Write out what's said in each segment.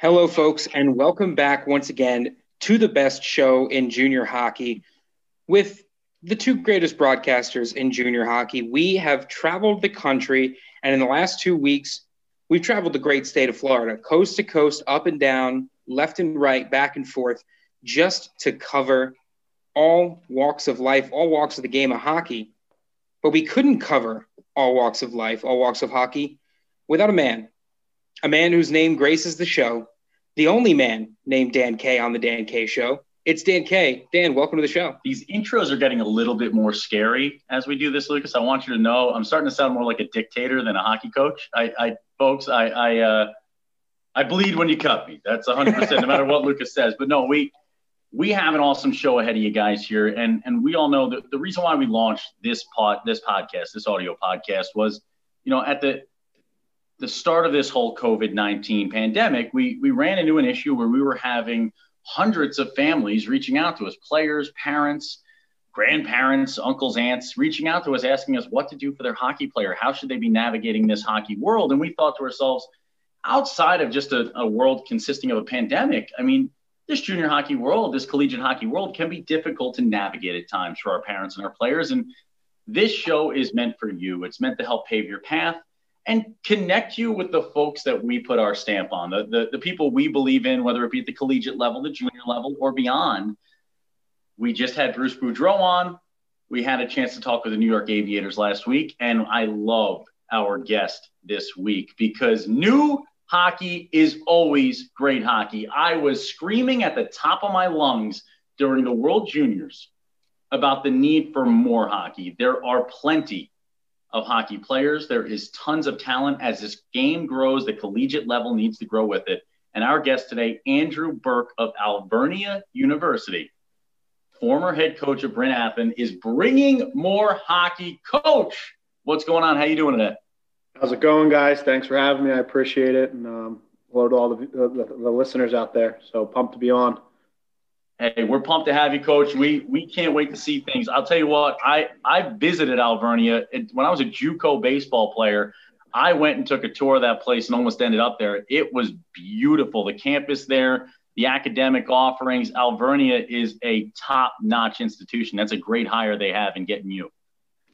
Hello, folks, and welcome back once again to the best show in junior hockey with the two greatest broadcasters in junior hockey. We have traveled the country, and in the last two weeks, we've traveled the great state of Florida, coast to coast, up and down, left and right, back and forth, just to cover all walks of life, all walks of the game of hockey. But we couldn't cover all walks of life, all walks of hockey, without a man a man whose name graces the show, the only man named Dan K on the Dan K show. It's Dan K. Dan, welcome to the show. These intros are getting a little bit more scary as we do this, Lucas. I want you to know I'm starting to sound more like a dictator than a hockey coach. I, I folks, I, I, uh, I bleed when you cut me. That's 100 percent, no matter what Lucas says. But no, we we have an awesome show ahead of you guys here, and and we all know that the reason why we launched this pod, this podcast, this audio podcast was, you know, at the the start of this whole COVID 19 pandemic, we, we ran into an issue where we were having hundreds of families reaching out to us players, parents, grandparents, uncles, aunts reaching out to us asking us what to do for their hockey player. How should they be navigating this hockey world? And we thought to ourselves, outside of just a, a world consisting of a pandemic, I mean, this junior hockey world, this collegiate hockey world can be difficult to navigate at times for our parents and our players. And this show is meant for you. It's meant to help pave your path and connect you with the folks that we put our stamp on, the, the, the people we believe in, whether it be at the collegiate level, the junior level, or beyond. We just had Bruce Boudreau on. We had a chance to talk with the New York Aviators last week, and I love our guest this week because new hockey is always great hockey. I was screaming at the top of my lungs during the World Juniors about the need for more hockey. There are plenty of hockey players. There is tons of talent as this game grows. The collegiate level needs to grow with it. And our guest today, Andrew Burke of Alvernia University, former head coach of Bryn Athyn, is bringing more hockey. Coach, what's going on? How you doing today? How's it going, guys? Thanks for having me. I appreciate it. And um, hello to all the, the, the listeners out there. So pumped to be on. Hey, we're pumped to have you, Coach. We we can't wait to see things. I'll tell you what, I I visited Alvernia when I was a JUCO baseball player. I went and took a tour of that place and almost ended up there. It was beautiful. The campus there, the academic offerings. Alvernia is a top-notch institution. That's a great hire they have in getting you.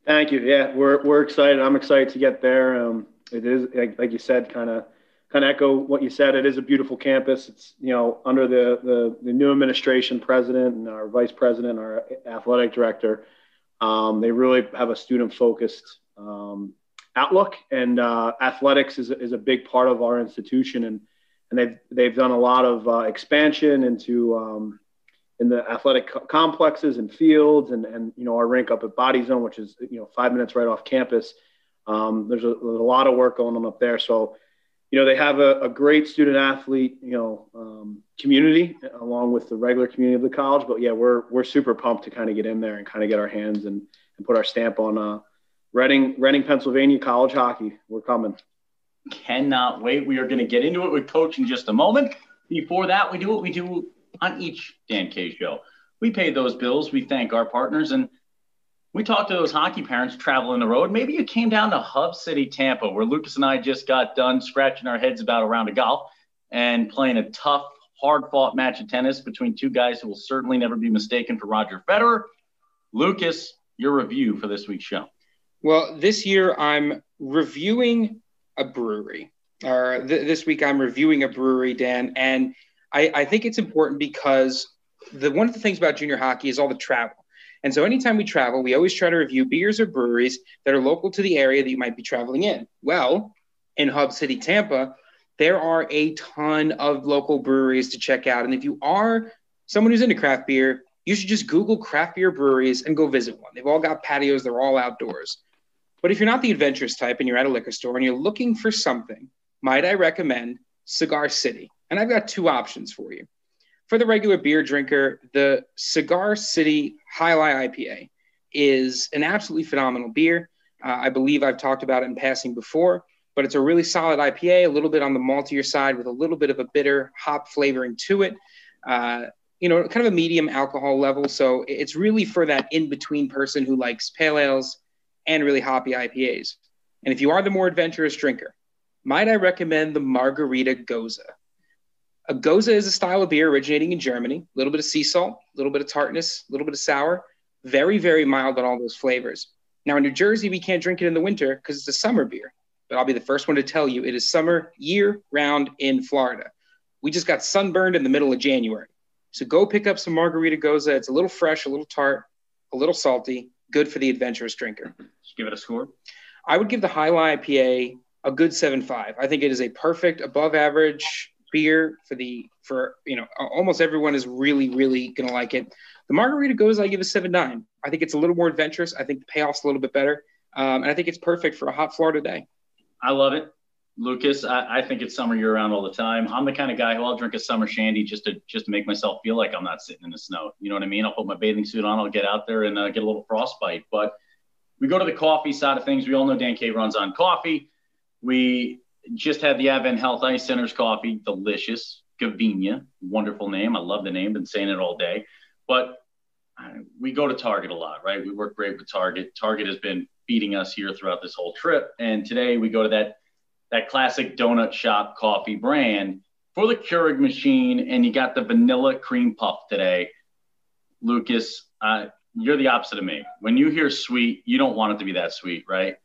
Thank you. Yeah, we're we're excited. I'm excited to get there. Um, it is like, like you said, kind of kind of echo what you said. It is a beautiful campus. It's you know under the the, the new administration, president and our vice president, our athletic director, um, they really have a student focused um, outlook, and uh, athletics is is a big part of our institution, and and they've they've done a lot of uh, expansion into. Um, in the athletic co- complexes and fields, and, and you know our rink up at Body Zone, which is you know five minutes right off campus. Um, there's, a, there's a lot of work going on up there. So you know, they have a, a great student athlete, you know, um, community along with the regular community of the college. But yeah, we're we're super pumped to kind of get in there and kind of get our hands and, and put our stamp on uh, Reading, Reading, Pennsylvania college hockey. We're coming. Cannot wait. We are going to get into it with Coach in just a moment. Before that, we do what we do on each Dan K show. We pay those bills. We thank our partners and we talked to those hockey parents traveling the road. Maybe you came down to Hub City, Tampa, where Lucas and I just got done scratching our heads about a round of golf and playing a tough, hard fought match of tennis between two guys who will certainly never be mistaken for Roger Federer. Lucas, your review for this week's show. Well, this year I'm reviewing a brewery. Or th- this week I'm reviewing a brewery, Dan, and I, I think it's important because the one of the things about junior hockey is all the travel. And so anytime we travel, we always try to review beers or breweries that are local to the area that you might be traveling in. Well, in Hub City, Tampa, there are a ton of local breweries to check out. And if you are someone who's into craft beer, you should just Google craft beer breweries and go visit one. They've all got patios, they're all outdoors. But if you're not the adventurous type and you're at a liquor store and you're looking for something, might I recommend Cigar City? And I've got two options for you for the regular beer drinker, the Cigar City Alai IPA is an absolutely phenomenal beer. Uh, I believe I've talked about it in passing before, but it's a really solid IPA, a little bit on the maltier side with a little bit of a bitter hop flavoring to it. Uh, you know, kind of a medium alcohol level. So it's really for that in between person who likes pale ales and really hoppy IPAs. And if you are the more adventurous drinker, might I recommend the Margarita Gose? A Gose is a style of beer originating in Germany. A little bit of sea salt, a little bit of tartness, a little bit of sour. Very, very mild on all those flavors. Now in New Jersey, we can't drink it in the winter because it's a summer beer. But I'll be the first one to tell you it is summer year round in Florida. We just got sunburned in the middle of January. So go pick up some Margarita Gose. It's a little fresh, a little tart, a little salty, good for the adventurous drinker. give it a score. I would give the High IPA a good seven five. I think it is a perfect above average beer for the for you know almost everyone is really really gonna like it. The margarita Gose I give a seven nine. I think it's a little more adventurous. I think the payoff's a little bit better, um, and I think it's perfect for a hot Florida day. I love it. Lucas, I, I, think it's summer year round all the time. I'm the kind of guy who I'll drink a summer shandy just to just to make myself feel like I'm not sitting in the snow. You know what I mean? I'll put my bathing suit on, I'll get out there and uh, get a little frostbite. But we go to the coffee side of things. We all know Dan K runs on coffee. We just had the Advent Health Ice Center's coffee, delicious. Gavinia, wonderful name. I love the name. Been saying it all day. But we go to Target a lot, right? We work great with Target. Target has been feeding us here throughout this whole trip, and today we go to that that classic donut shop coffee brand for the Keurig machine, and you got the vanilla cream puff today. Lucas, uh, you're the opposite of me. When you hear sweet, you don't want it to be that sweet, right?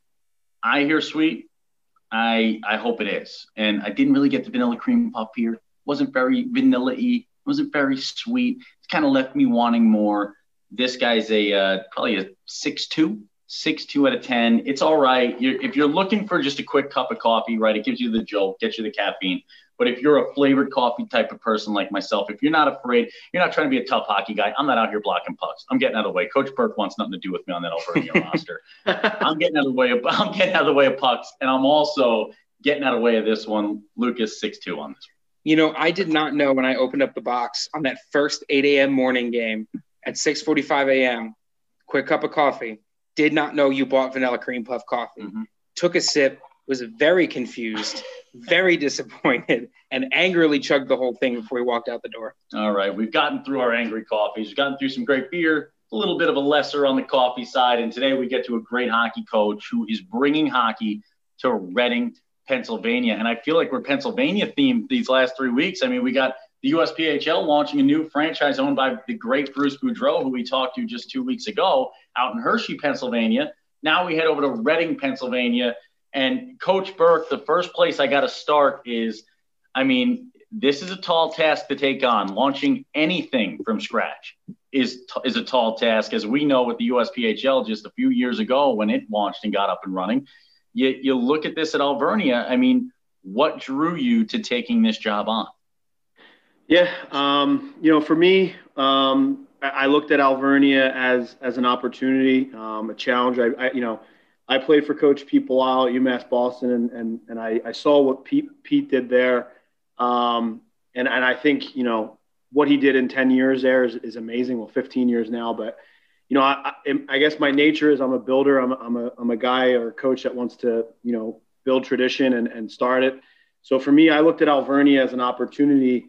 I hear sweet, I I hope it is. And I didn't really get the vanilla cream puff here. Wasn't very vanilla-y. It wasn't very sweet. It kind of left me wanting more. This guy's a uh, probably a six two six two out of ten. It's all right. You're, if you're looking for just a quick cup of coffee, right, it gives you the jolt, gets you the caffeine. But if you're a flavored coffee type of person like myself, if you're not afraid, you're not trying to be a tough hockey guy. I'm not out here blocking pucks. I'm getting out of the way. Coach Burke wants nothing to do with me on that Alvernia roster. I'm getting out of the way. Of, I'm getting out of the way of pucks, and I'm also getting out of the way of this one. Lucas six two on this. You know, I did not know when I opened up the box on that first 8 a.m. morning game at 6:45 a.m. Quick cup of coffee did not know you bought vanilla cream puff coffee. Mm-hmm. Took a sip, was very confused, very disappointed, and angrily chugged the whole thing before we walked out the door. All right, we've gotten through our angry coffees. We've gotten through some great beer, a little bit of a lesser on the coffee side, and today we get to a great hockey coach who is bringing hockey to Reading, Pennsylvania. And I feel like we're Pennsylvania themed these last three weeks. I mean, we got the USPHL launching a new franchise owned by the great Bruce Boudreau, who we talked to just two weeks ago out in Hershey, Pennsylvania. Now we head over to Reading, Pennsylvania. And Coach Burke, the first place I got to start is I mean, this is a tall task to take on. Launching anything from scratch is, is a tall task. As we know with the USPHL just a few years ago when it launched and got up and running, you, you look at this at Alvernia. I mean, what drew you to taking this job on? Yeah, um, you know, for me, um, I, looked at Alvernia as as an opportunity, um, a challenge. I, I, you know, I played for Coach Pete Belisle at UMass Boston, and and and I, I saw what Pete Pete did there, um, and and I think you know what he did in ten years there is, is amazing. Well, fifteen years now, but you know, I, I, guess my nature is I'm a builder. I'm, I'm a I'm a guy or a coach that wants to you know build tradition and and start it. So for me, I looked at Alvernia as an opportunity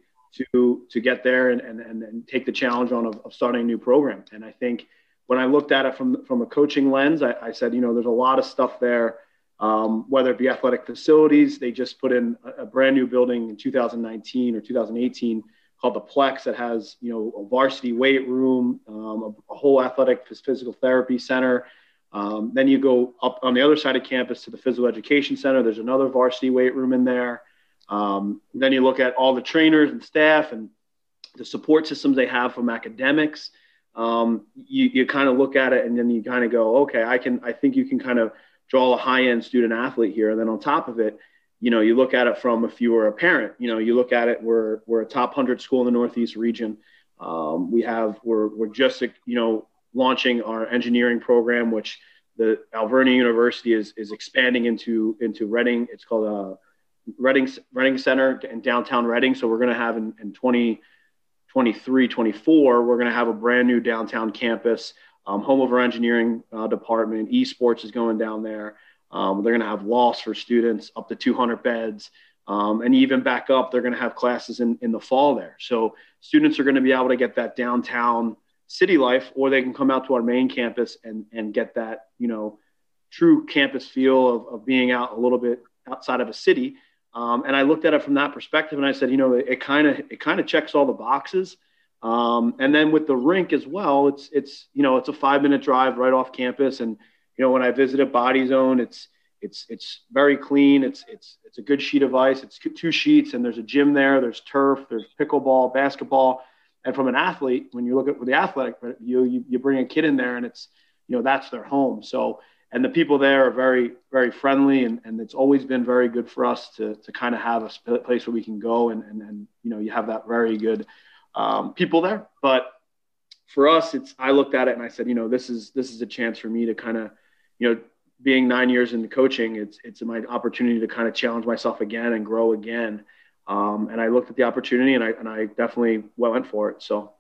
to to get there and, and, and take the challenge on of, of, starting a new program. And I think when I looked at it from from a coaching lens, I, I said, you know, there's a lot of stuff there. Um, whether it be athletic facilities, they just put in a, a, brand new building in 2019 or 2018 called the Plex that has you know a varsity weight room, um, a, a, whole athletic physical therapy center. Um, then you go up on the other side of campus to the physical education center. There's another varsity weight room in there. Um, then you look at all the trainers and staff and the support systems they have from academics. Um, you, you kind of look at it and then you kind of go, okay, I can, I think you can kind of draw a high end student athlete here. And then on top of it, you know, you look at it from if you were a parent, you know, you look at it, we're, we're a top 100 school in the Northeast region. Um, we have, we're, we're just, you know, launching our engineering program, which the Alvernia University is, is expanding into, into Reading. It's called a, uh, Reading, Reading Center in downtown Reading. So we're going to have in, in 2023, 24, we're going to have a brand new downtown campus, um, home of our engineering uh, department. Esports is going down there. Um, they're going to have lofts for students up to 200 beds. Um, and even back up, they're going to have classes in, in the fall there. So students are going to be able to get that downtown city life, or they can come out to our main campus and, and get that, you know, true campus feel of, of being out a little bit outside of a city Um, and I looked at it from that perspective, and I said, you know, it kind of it kind of checks all the boxes. Um, and then with the rink as well, it's it's you know it's a five minute drive right off campus, and you know when I visited Body Zone, it's it's it's very clean. It's it's it's a good sheet of ice. It's two sheets, and there's a gym there. There's turf. There's pickleball, basketball, and from an athlete, when you look at for the athletic view, you you bring a kid in there, and it's you know that's their home. So and the people there are very very friendly and, and it's always been very good for us to, to kind of have a place where we can go and, and, and you know you have that very good um, people there. But for us it's i looked at it and i said you know this is this is a chance for me to kind of you know being nine years into coaching it's it's my opportunity to kind of challenge myself again and grow again. Um, and i looked at the opportunity and i and i definitely went for it so.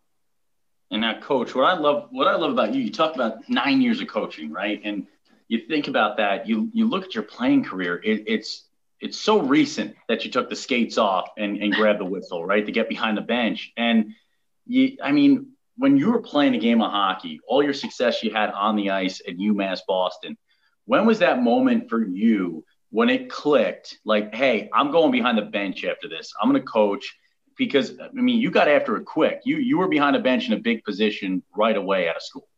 And now coach what i love what i love about you you talk about nine years of coaching right? And you think about that, you you look at your playing career, it, it's it's so recent that you took the skates off and, and grabbed the whistle, right, to get behind the bench. And you, I mean, when you were playing a game of hockey, all your success you had on the ice at UMass Boston, when was that moment for you when it clicked? Like, hey, I'm going behind the bench after this. I'm going to coach because I mean, you got after it quick. You you were behind a bench in a big position right away out of school.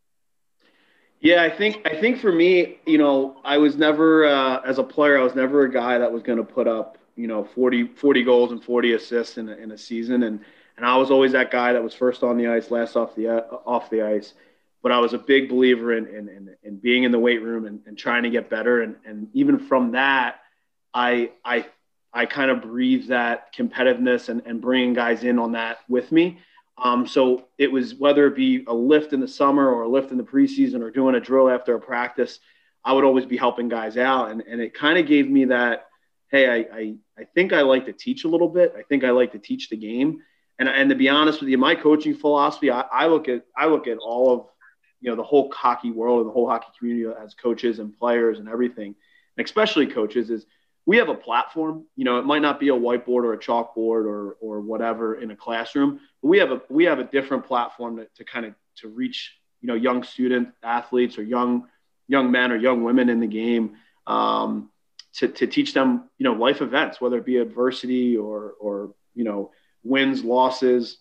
Yeah, I think I think for me, you know, I was never uh, as a player, I was never a guy that was going to put up, you know, 40, 40 goals and 40 assists in a, in a season, and and I was always that guy that was first on the ice, last off the uh, off the ice. But I was a big believer in in, in, in being in the weight room and, and trying to get better, and and even from that, I I I kind of breathe that competitiveness and, and bringing guys in on that with me. Um, so it was whether it be a lift in the summer or a lift in the preseason or doing a drill after a practice, I would always be helping guys out. And, and it kind of gave me that, hey, I, I, I think I like to teach a little bit. I think I like to teach the game. And, and to be honest with you, my coaching philosophy, I, I look at I look at all of you know the whole hockey world and the whole hockey community as coaches and players and everything, and especially coaches is we have a platform. You know, it might not be a whiteboard or a chalkboard or or whatever in a classroom, but we have a we have a different platform to, to kind of to reach you know young student athletes or young young men or young women in the game um, to to teach them you know life events, whether it be adversity or or you know wins, losses,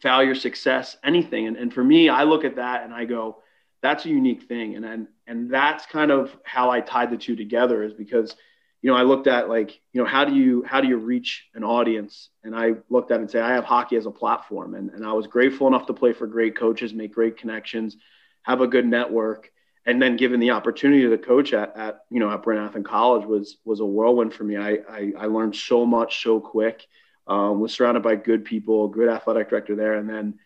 failure, success, anything. And and for me, I look at that and I go, that's a unique thing, and and and that's kind of how I tied the two together is because you know, I looked at like, you know, how do you how do you reach an audience? And I looked at it and say, I have hockey as a platform. And, and I was grateful enough to play for great coaches, make great connections, have a good network. And then given the opportunity to coach at, at you know, at Bryn Athyn College was was a whirlwind for me. I, I, I learned so much so quick. Um, was surrounded by good people, good athletic director there. And then,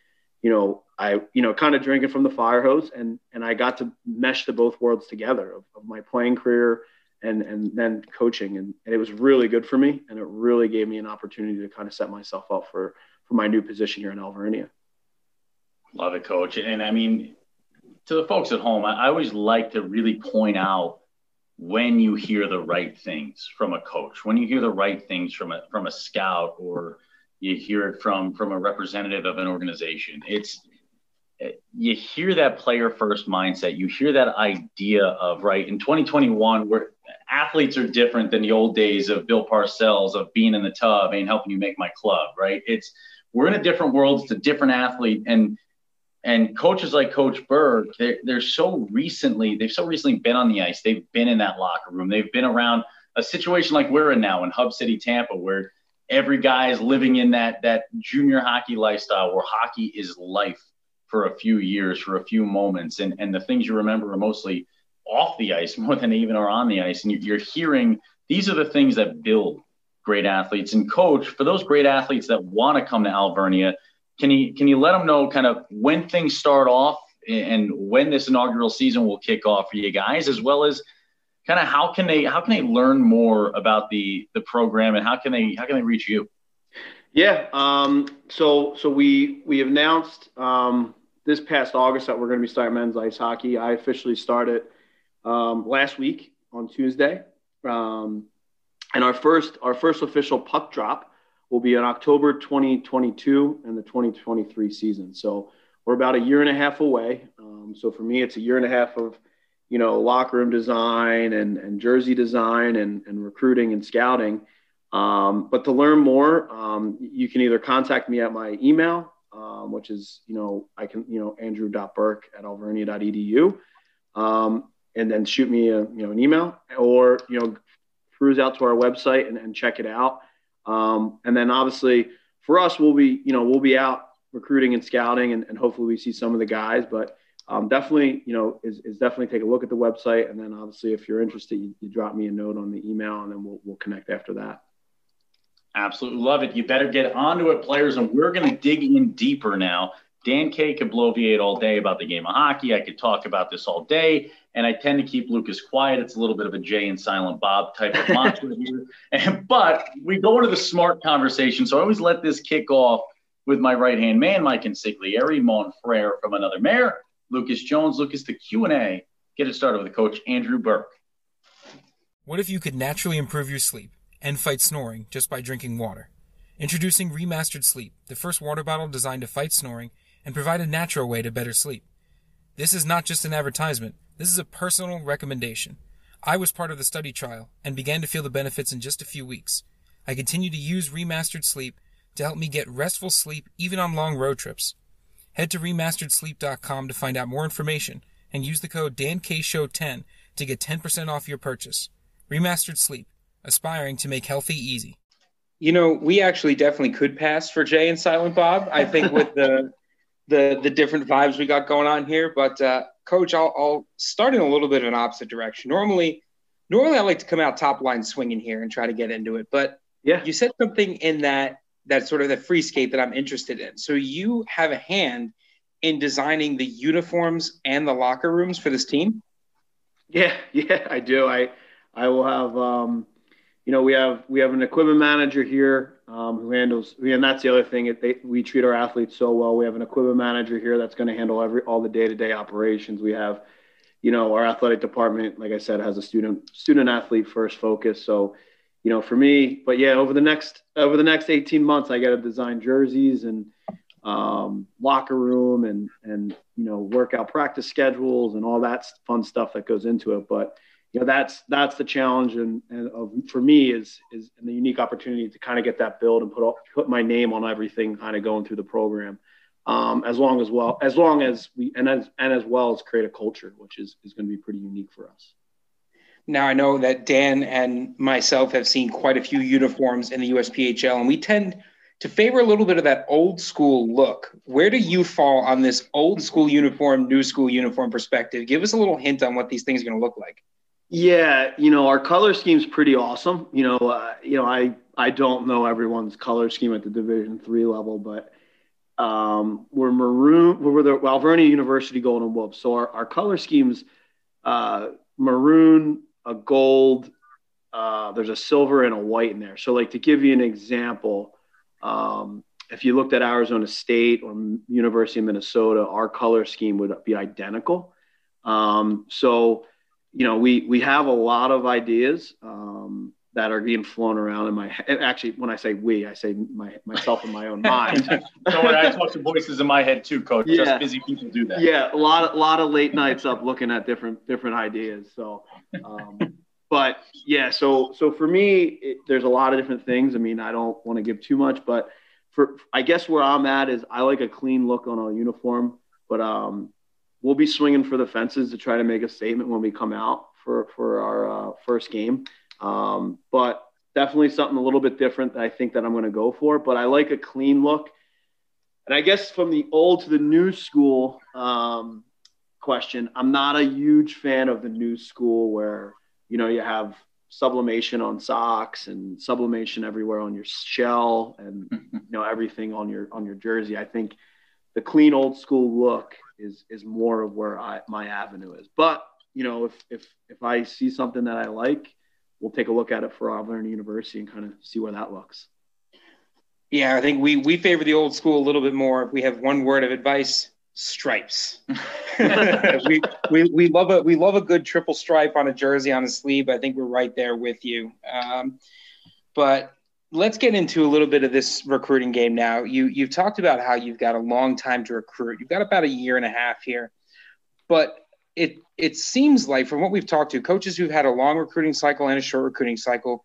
you know, I, you know, kind of drinking from the fire hose and, and I got to mesh the both worlds together of, of my playing career, and and then coaching and, and, it was really good for me and it really gave me an opportunity to kind of set myself up for for my new position here in Alvernia. Love it, coach. And I mean, to the folks at home, I, always like to really point out when you hear the right things from a coach, when you hear the right things from a from a scout or you hear it from from a representative of an organization. It's you hear that player first mindset. You hear that idea of right in 2021, where athletes are different than the old days of Bill Parcells of being in the tub and helping you make my club. Right? It's we're in a different world. It's a different athlete, and and coaches like Coach Burke, they're, they're so recently they've so recently been on the ice. They've been in that locker room. They've been around a situation like we're in now in Hub City, Tampa, where every guy is living in that that junior hockey lifestyle where hockey is life for a few years, for a few moments, and and the things you remember are mostly off the ice more than they even are on the ice. And you're hearing these are the things that build great athletes. And coach, for those great athletes that want to come to Alvernia, can you can you let them know kind of when things start off and when this inaugural season will kick off for you guys, as well as kind of how can they how can they learn more about the the program and how can they how can they reach you? Yeah, um, so so we we announced um, this past August that we're going to be starting men's ice hockey. I officially started um, last week on Tuesday, um, and our first our first official puck drop will be in October 2022 and the 2023 season. So we're about a year and a half away. Um, so for me, it's a year and a half of you know locker room design and, and jersey design and, and recruiting and scouting. Um, but to learn more, um, you can either contact me at my email, um, which is, you know, I can, you know, andrew.burke at alvernia.edu, um, and then shoot me a, you know, an email or, you know, cruise out to our website and, and check it out. Um, and then obviously for us, we'll be, you know, we'll be out recruiting and scouting and, and hopefully we see some of the guys, but um, definitely, you know, is, is definitely take a look at the website. And then obviously if you're interested, you, you drop me a note on the email and then we'll, we'll connect after that. Absolutely love it. You better get onto it, players. And we're going to dig in deeper now. Dan K could bloviate all day about the game of hockey. I could talk about this all day. And I tend to keep Lucas quiet. It's a little bit of a Jay and Silent Bob type of mantra here. And, but we go into the smart conversation. So I always let this kick off with my right hand man, Mike Consigliere, Monfrere from another mayor, Lucas Jones. Lucas, the Q&A. Get it started with the coach, Andrew Burke. What if you could naturally improve your sleep? And fight snoring just by drinking water. Introducing Remastered Sleep, the first water bottle designed to fight snoring and provide a natural way to better sleep. This is not just an advertisement, this is a personal recommendation. I was part of the study trial and began to feel the benefits in just a few weeks. I continue to use Remastered Sleep to help me get restful sleep even on long road trips. Head to remasteredsleep.com to find out more information and use the code DANKSHOW10 to get 10% off your purchase. Remastered Sleep aspiring to make healthy easy. You know, we actually definitely could pass for Jay and Silent Bob. I think with the the the different vibes we got going on here. But uh, Coach, I'll, I'll start in a little bit of an opposite direction. Normally, normally I like to come out top line swinging here and try to get into it. But yeah, you said something in that that sort of the free skate that I'm interested in. So you have a hand in designing the uniforms and the locker rooms for this team. Yeah, yeah, I do. I I will have um, you know, we have we have an equipment manager here um, who handles, and that's the other thing. They, we treat our athletes so well. We have an equipment manager here that's going to handle every all the day to day operations. We have, you know, our athletic department, like I said, has a student student athlete first focus. So, you know, for me, but yeah, over the next over the next eighteen months, I got to design jerseys and um, locker room and and you know workout practice schedules and all that fun stuff that goes into it. But you know that's that's the challenge and, and of, for me is is the unique opportunity to kind of get that build and put all, put my name on everything kind of going through the program. Um, as long as well as long as we and as and as well as create a culture which is is going to be pretty unique for us. Now i know that dan and myself have seen quite a few uniforms in the usphl and we tend to favor a little bit of that old school look. Where do you fall on this old school uniform new school uniform perspective? Give us a little hint on what these things are going to look like yeah, you know, our color scheme's pretty awesome. You know, uh, you know, I I don't know everyone's color scheme at the Division three level, but um, we're maroon. We're the Alvernia University Golden Wolves. So our, our color schemes, uh, maroon, a gold. Uh, there's a silver and a white in there. So, like to give you an example, um, if you looked at Arizona State or University of Minnesota, our color scheme would be identical. Um, so you know, we we have a lot of ideas um, that are being flown around in my head. Actually, when I say we, I say my myself in my own mind. Don't worry, I talk to voices in my head too, Coach. Yeah. Just busy people do that. Yeah, a lot, a lot of late nights up looking at different different ideas. So, um, but yeah, so so for me, it, there's a lot of different things. I mean, I don't want to give too much, but for I guess where I'm at is I like a clean look on a uniform, but um, we'll be swinging for the fences to try to make a statement when we come out for for our uh, first game. Um, but definitely something a little bit different that I think that I'm going to go for. But I like a clean look. And I guess from the old to the new school um, question, I'm not a huge fan of the new school where you know you have sublimation on socks and sublimation everywhere on your shell and you know everything on your on your jersey. I think the clean old school look is is more of where I my avenue is. But you know, if if if I see something that I like, we'll take a look at it for Alvernia University and kind of see where that looks. Yeah, I think we we favor the old school a little bit more. If we have one word of advice, stripes. we, we we love a we love a good triple stripe on a jersey on a sleeve. I think we're right there with you. Um, but let's get into a little bit of this recruiting game now. You you've talked about how you've got a long time to recruit. You've got about a year and a half here, but it it seems like from what we've talked to coaches who've had a long recruiting cycle and a short recruiting cycle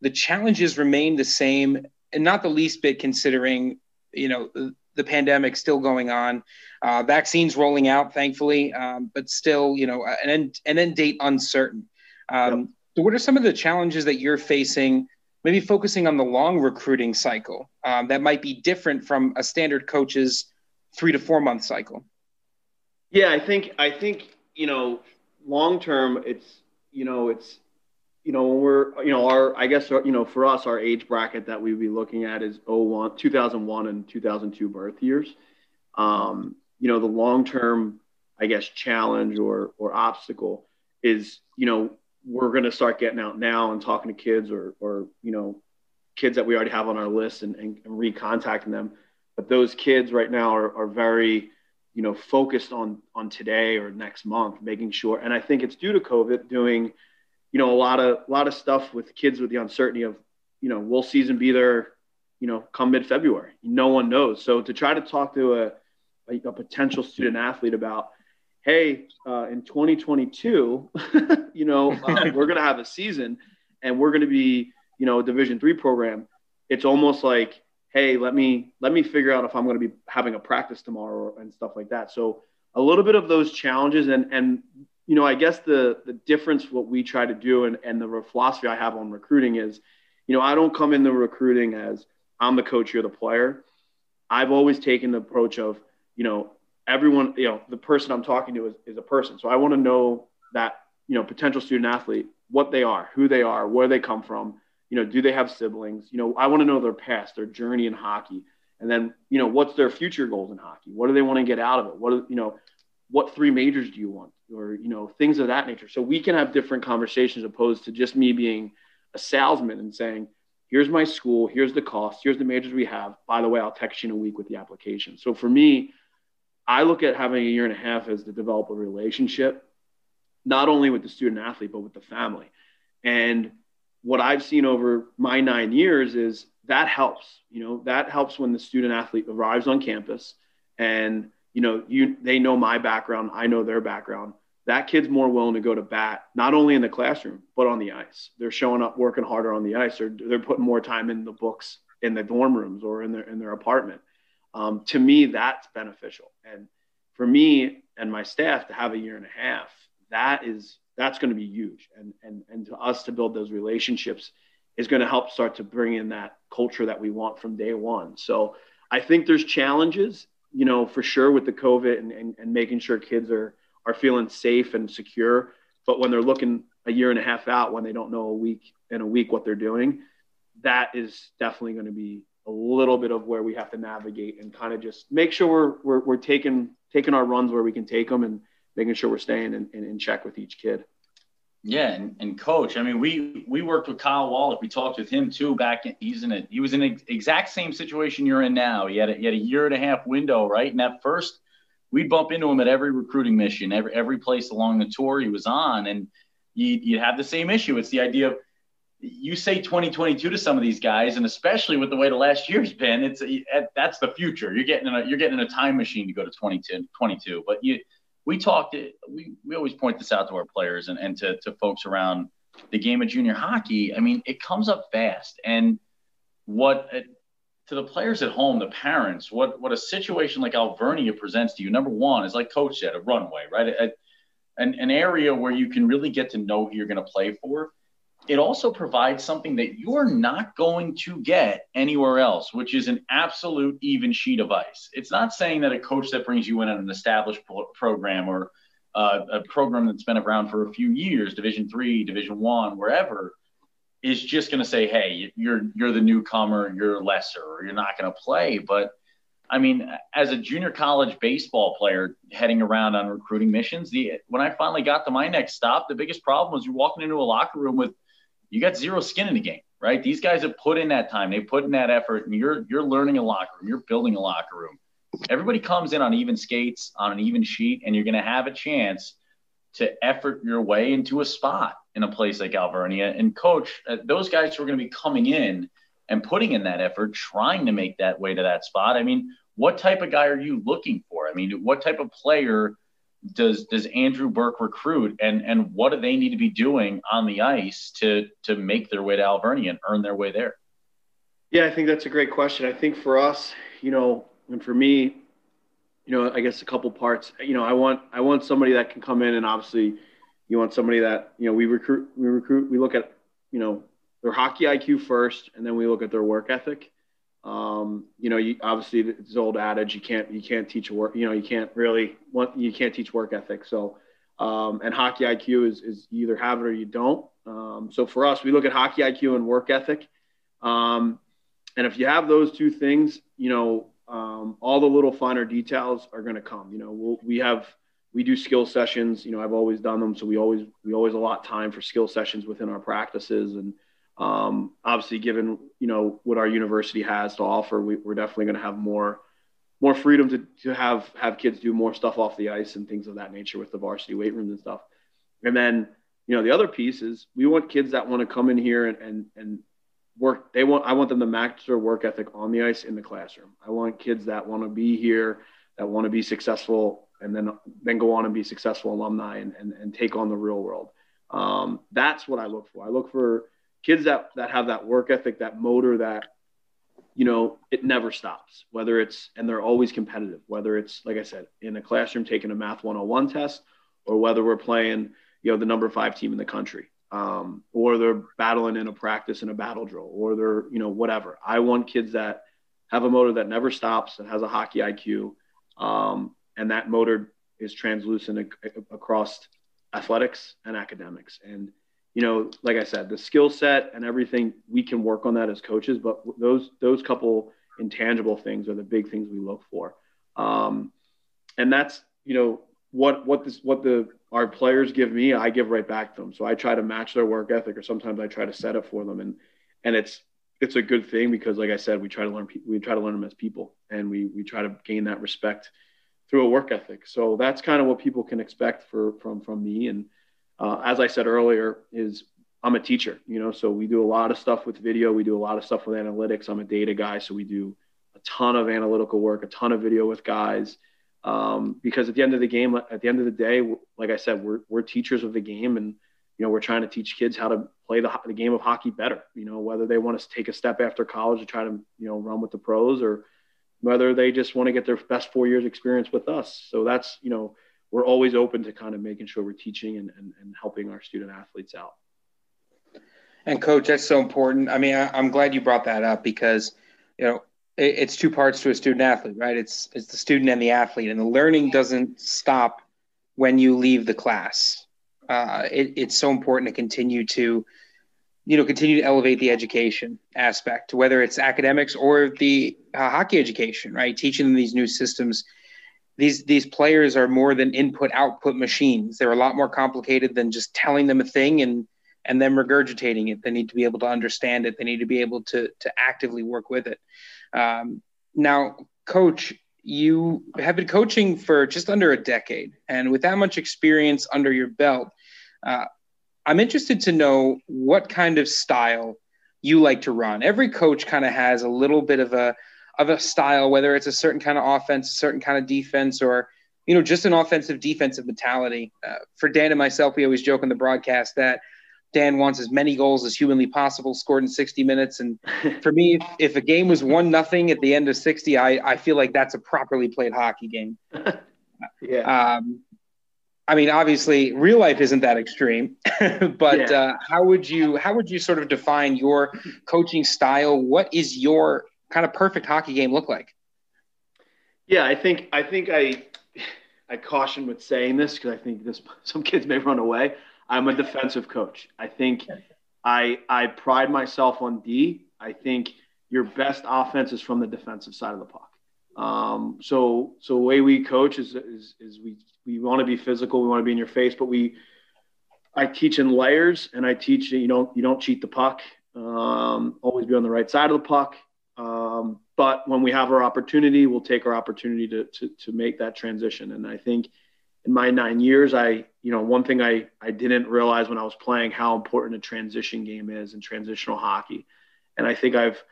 the challenges remain the same, and not the least bit considering you know the, the pandemic still going on, uh, vaccines rolling out, thankfully, um, but still you know an end an end date uncertain. Um, yep. So, what are some of the challenges that you're facing? Maybe focusing on the long recruiting cycle um, that might be different from a standard coach's three to four month cycle. Yeah, I think I think you know long term it's you know it's you know when we're you know our I guess you know for us our age bracket that we'd be looking at is 01 2001 and 2002 birth years. Um, you know the long term I guess challenge or or obstacle is you know we're going to start getting out now and talking to kids or or you know kids that we already have on our list and, and, and recontacting them. But those kids right now are, are very you know focused on on today or next month making sure and i think it's due to covid doing you know a lot of a lot of stuff with kids with the uncertainty of you know will season be there you know come mid february no one knows so to try to talk to a, a, a potential student athlete about hey uh, in 2022 you know uh, we're going to have a season and we're going to be you know a division three program it's almost like hey, let me let me figure out if I'm going to be having a practice tomorrow and stuff like that. So a little bit of those challenges and and you know, I guess the the difference what we try to do and and the philosophy I have on recruiting is, you know, I don't come into recruiting as I'm the coach, you're the player. I've always taken the approach of, you know, everyone, you know, the person I'm talking to is, is a person. So I want to know that, you know, potential student athlete, what they are, who they are, where they come from, you know, do they have siblings? You know, I want to know their past, their journey in hockey, and then you know, what's their future goals in hockey? What do they want to get out of it? What do, you know, what three majors do you want, or you know, things of that nature. So we can have different conversations opposed to just me being a salesman and saying, here's my school, here's the cost, here's the majors we have. By the way, I'll text you in a week with the application. So for me, I look at having a year and a half as to develop a relationship, not only with the student athlete, but with the family. And what I've seen over my nine years is that helps. You know, that helps when the student athlete arrives on campus and you know, you they know my background, I know their background. That kid's more willing to go to bat, not only in the classroom, but on the ice. They're showing up working harder on the ice, or they're putting more time in the books in the dorm rooms or in their in their apartment. Um, to me, that's beneficial. And for me and my staff to have a year and a half, that is that's going to be huge. And, and, and to us to build those relationships is going to help start to bring in that culture that we want from day one. So I think there's challenges, you know, for sure with the COVID and, and, and making sure kids are, are feeling safe and secure. But when they're looking a year and a half out, when they don't know a week in a week what they're doing, that is definitely going to be a little bit of where we have to navigate and kind of just make sure we're, we're, we're taking, taking our runs where we can take them and, making sure we're staying in, in, in check with each kid. Yeah, and, and coach, I mean, we we worked with Kyle Wallach. We talked with him too. Back in, he's in a he was in an exact same situation you're in now. He had a, he had a year and a half window, right? And at first, we'd bump into him at every recruiting mission, every every place along the tour he was on, and you you have the same issue. It's the idea of you say 2022 to some of these guys, and especially with the way the last year's been, it's eh, that's the future. You're getting in a you're getting in a time machine to go to 22, 22 but you we talked we, we always point this out to our players and, and to, to folks around the game of junior hockey. I mean it comes up fast. And what eh, to the players at home the parents what what a situation like alvernia presents to you. Number one is like coach said a runway right? A, an, an area where you can really get to know who you're going to play for it also provides something that you're not going to get anywhere else, which is an absolute even sheet of ice. It's not saying that a coach that brings you in on an established pro- program or uh, a program that's been around for a few years, Division three, Division one, wherever, is just going to say, "Hey, you're you're the newcomer, you're lesser, or you're not going to play." But I mean, as a junior college baseball player heading around on recruiting missions, the when I finally got to my next stop, the biggest problem was you're walking into a locker room with you got zero skin in the game, right? These guys have put in that time, they put in that effort, and you're you're learning a locker room, you're building a locker room. Everybody comes in on even skates, on an even sheet, and you're going to have a chance to effort your way into a spot in a place like Alvernia. And coach, uh, those guys who are going to be coming in and putting in that effort, trying to make that way to that spot. I mean, what type of guy are you looking for? I mean, what type of player does does Andrew Burke recruit, and and what do they need to be doing on the ice to to make their way to Alvernia and earn their way there? Yeah, I think that's a great question. I think for us, you know, and for me, you know, I guess a couple parts. You know, I want I want somebody that can come in and obviously you want somebody that, you know, we recruit we recruit we look at, you know, their hockey IQ first and then we look at their work ethic. Um, you know, you obviously it's old adage you can't you can't teach work, you know, you can't really you can't teach work ethic. So um, and hockey IQ is is you either have it or you don't. Um, so for us, we look at hockey IQ and work ethic. Um, and if you have those two things, you know, um, all the little finer details are going to come. You know, we'll, we have we do skill sessions. You know, I've always done them, so we always we always allot time for skill sessions within our practices. And um, obviously, given you know what our university has to offer, we, are definitely going to have more more freedom to, to have have kids do more stuff off the ice and things of that nature with the varsity weight rooms and stuff. And then you know the other piece is we want kids that want to come in here and and, and work. They want i want them to match their work ethic on the ice in the classroom. I want kids that want to be here that want to be successful and then then go on and be successful alumni and, and, and take on the real world. Um, that's what i look for. I look for kids that that have that work ethic that motor that you know it never stops whether it's and they're always competitive whether it's like i said in a classroom taking a math 101 test or whether we're playing you know the number five team in the country um, or they're battling in a practice in a battle drill, or they're you know whatever. I want kids that have a motor that never stops, that has a hockey IQ, um, and that motor is translucent across athletics and academics. And you know, like I said, the skill set and everything we can work on that as coaches, but those those couple intangible things are the big things we look for. Um, and that's you know what what this what the our players give me, I give right back to them. So I try to match their work ethic, or sometimes I try to set it for them, and and it's it's a good thing because, like I said, we try to learn we try to learn them as people, and we we try to gain that respect through a work ethic. So that's kind of what people can expect for from from me. And uh, as I said earlier, is I'm a teacher, you know, so we do a lot of stuff with video, we do a lot of stuff with analytics. I'm a data guy, so we do a ton of analytical work, a ton of video with guys um, because at the end of the game, at the end of the day, like I said, we're, we're teachers of the game and, you know, we're trying to teach kids how to play the, the game of hockey better, you know, whether they want to take a step after college to try to, you know, run with the pros or whether they just want to get their best four years experience with us. So that's, you know, we're always open to kind of making sure we're teaching and, and, and helping our student athletes out. And coach, that's so important. I mean, I, I'm glad you brought that up because, you know, it's two parts to a student athlete, right? It's it's the student and the athlete, and the learning doesn't stop when you leave the class. Uh, it, it's so important to continue to, you know, continue to elevate the education aspect, whether it's academics or the uh, hockey education, right? Teaching them these new systems. These these players are more than input output machines. They're a lot more complicated than just telling them a thing and and then regurgitating it. They need to be able to understand it. They need to be able to to actively work with it. Um, now, coach, you have been coaching for just under a decade, and with that much experience under your belt, uh, I'm interested to know what kind of style you like to run. Every coach kind of has a little bit of a of a style, whether it's a certain kind of offense, a certain kind of defense, or you know, just an offensive defensive mentality. Uh, for Dan and myself, we always joke on the broadcast that Dan wants as many goals as humanly possible scored in 60 minutes. And for me, if, if a game was one nothing at the end of 60, I, I feel like that's a properly played hockey game. yeah. Um, I mean, obviously, real life isn't that extreme, but yeah. uh, how would you how would you sort of define your coaching style? What is your kind of perfect hockey game look like? Yeah, I think I think I I caution with saying this because I think this some kids may run away. I'm a defensive coach. I think I I pride myself on D. I think your best offense is from the defensive side of the puck. Um, so so the way we coach is is, is we we want to be physical. We want to be in your face, but we I teach in layers, and I teach you don't you don't cheat the puck. Um, always be on the right side of the puck. Um, but when we have our opportunity, we'll take our opportunity to, to to make that transition. And I think in my nine years, I, you know, one thing I, I didn't realize when I was playing how important a transition game is and transitional hockey. And I think I've,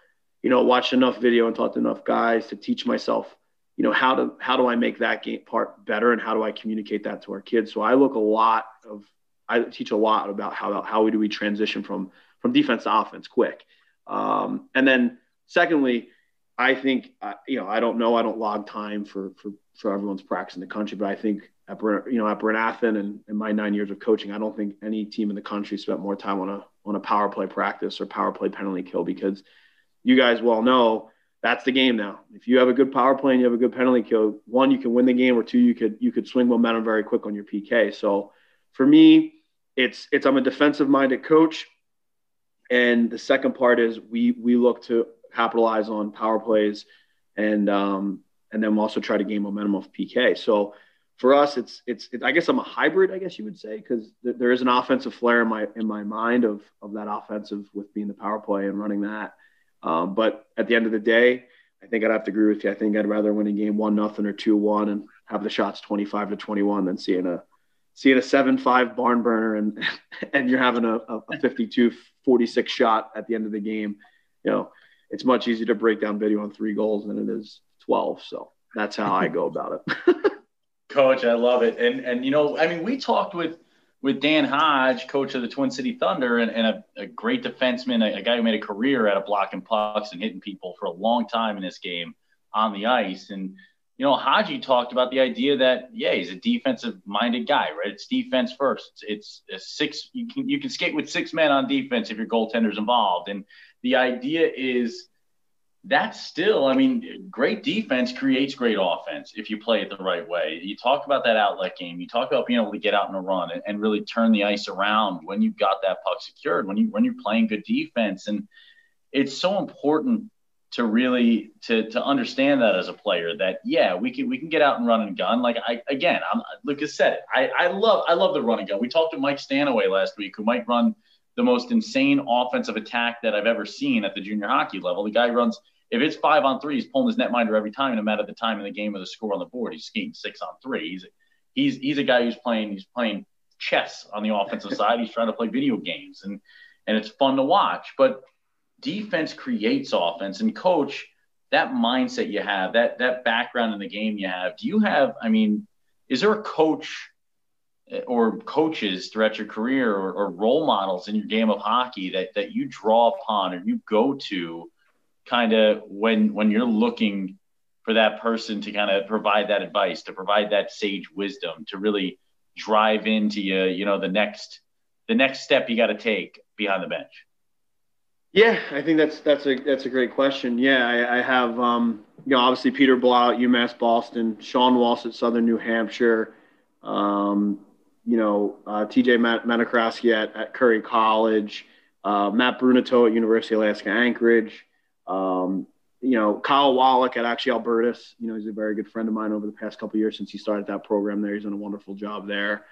you know, watched enough video and talked to enough guys to teach myself you know, how to how do I make that game part better and how do I communicate that to our kids? So I look a lot of I teach a lot about how how do we transition from from defense to offense quick. Um, and then secondly, I think uh, you know I don't know I don't log time for for for everyone's practice in the country, but I think at you know at Bryn Athyn and in my nine years of coaching, I don't think any team in the country spent more time on a on a power play practice or power play penalty kill because you guys well know that's the game now. If you have a good power play and you have a good penalty kill, one you can win the game, or two you could you could swing momentum very quick on your PK. So for me, it's it's I'm a defensive minded coach, and the second part is we we look to capitalize on power plays, and um, and then also try to gain momentum off PK. So for us, it's, it's, it, I guess I'm a hybrid, I guess you would say, because th- there is an offensive flair in my in my mind of of that offensive with being the power play and running that. Um, but at the end of the day, I think I'd have to agree with you. I think I'd rather win a game one nothing or two one and have the shots 25 to 21 than seeing a seeing a seven five barn burner and and you're having a, a 52 46 shot at the end of the game. You know, it's much easier to break down video on three goals than it is 12. So that's how I go about it. Coach, I love it. And and you know, I mean, we talked with with Dan Hodge, coach of the Twin City Thunder, and, and a, a, great defenseman, a, a, guy who made a career out of blocking pucks and hitting people for a long time in this game on the ice. And you know, Haji talked about the idea that yeah, he's a defensive-minded guy, right? It's defense first. It's, it's six. You can you can skate with six men on defense if your goaltender's involved, and the idea is that's still, I mean, great defense creates great offense if you play it the right way. You talk about that outlet game. You talk about being able to get out in a run and, and really turn the ice around when you've got that puck secured, when you when you're playing good defense. And it's so important to really to to understand that as a player that yeah we can we can get out and run and gun like I again I'm Lucas said it I I love I love the run and gun we talked to Mike Stanaway last week who might run the most insane offensive attack that I've ever seen at the junior hockey level the guy runs if it's five on three, he's pulling his netminder every time, no matter the time in the game or the score on the board. He's skating six on three. He's he's he's a guy who's playing he's playing chess on the offensive side. He's trying to play video games, and and it's fun to watch. But defense creates offense, and coach that mindset you have, that that background in the game you have. Do you have? I mean, is there a coach? Eh, or coaches throughout your career or, or, role models in your game of hockey that, that you draw upon or you go to kind of when when you're looking for that person to kind of provide that advice, to provide that sage wisdom, to really drive into you, you know, the next the next step you got to take behind the bench? Yeah, I think that's that's a that's a great question. Yeah, I, I have um, you know obviously Peter Blau at UMass Boston, Sean Walsh at Southern New Hampshire, um, you know uh, TJ Manastersky at, at Curry College, uh, Matt Brunato at University of Alaska Anchorage, um, you know, Kyle Wallack at actually Albertus, you know, he's a very good friend of mine over the past couple years since he started that program there. He's done a wonderful job there.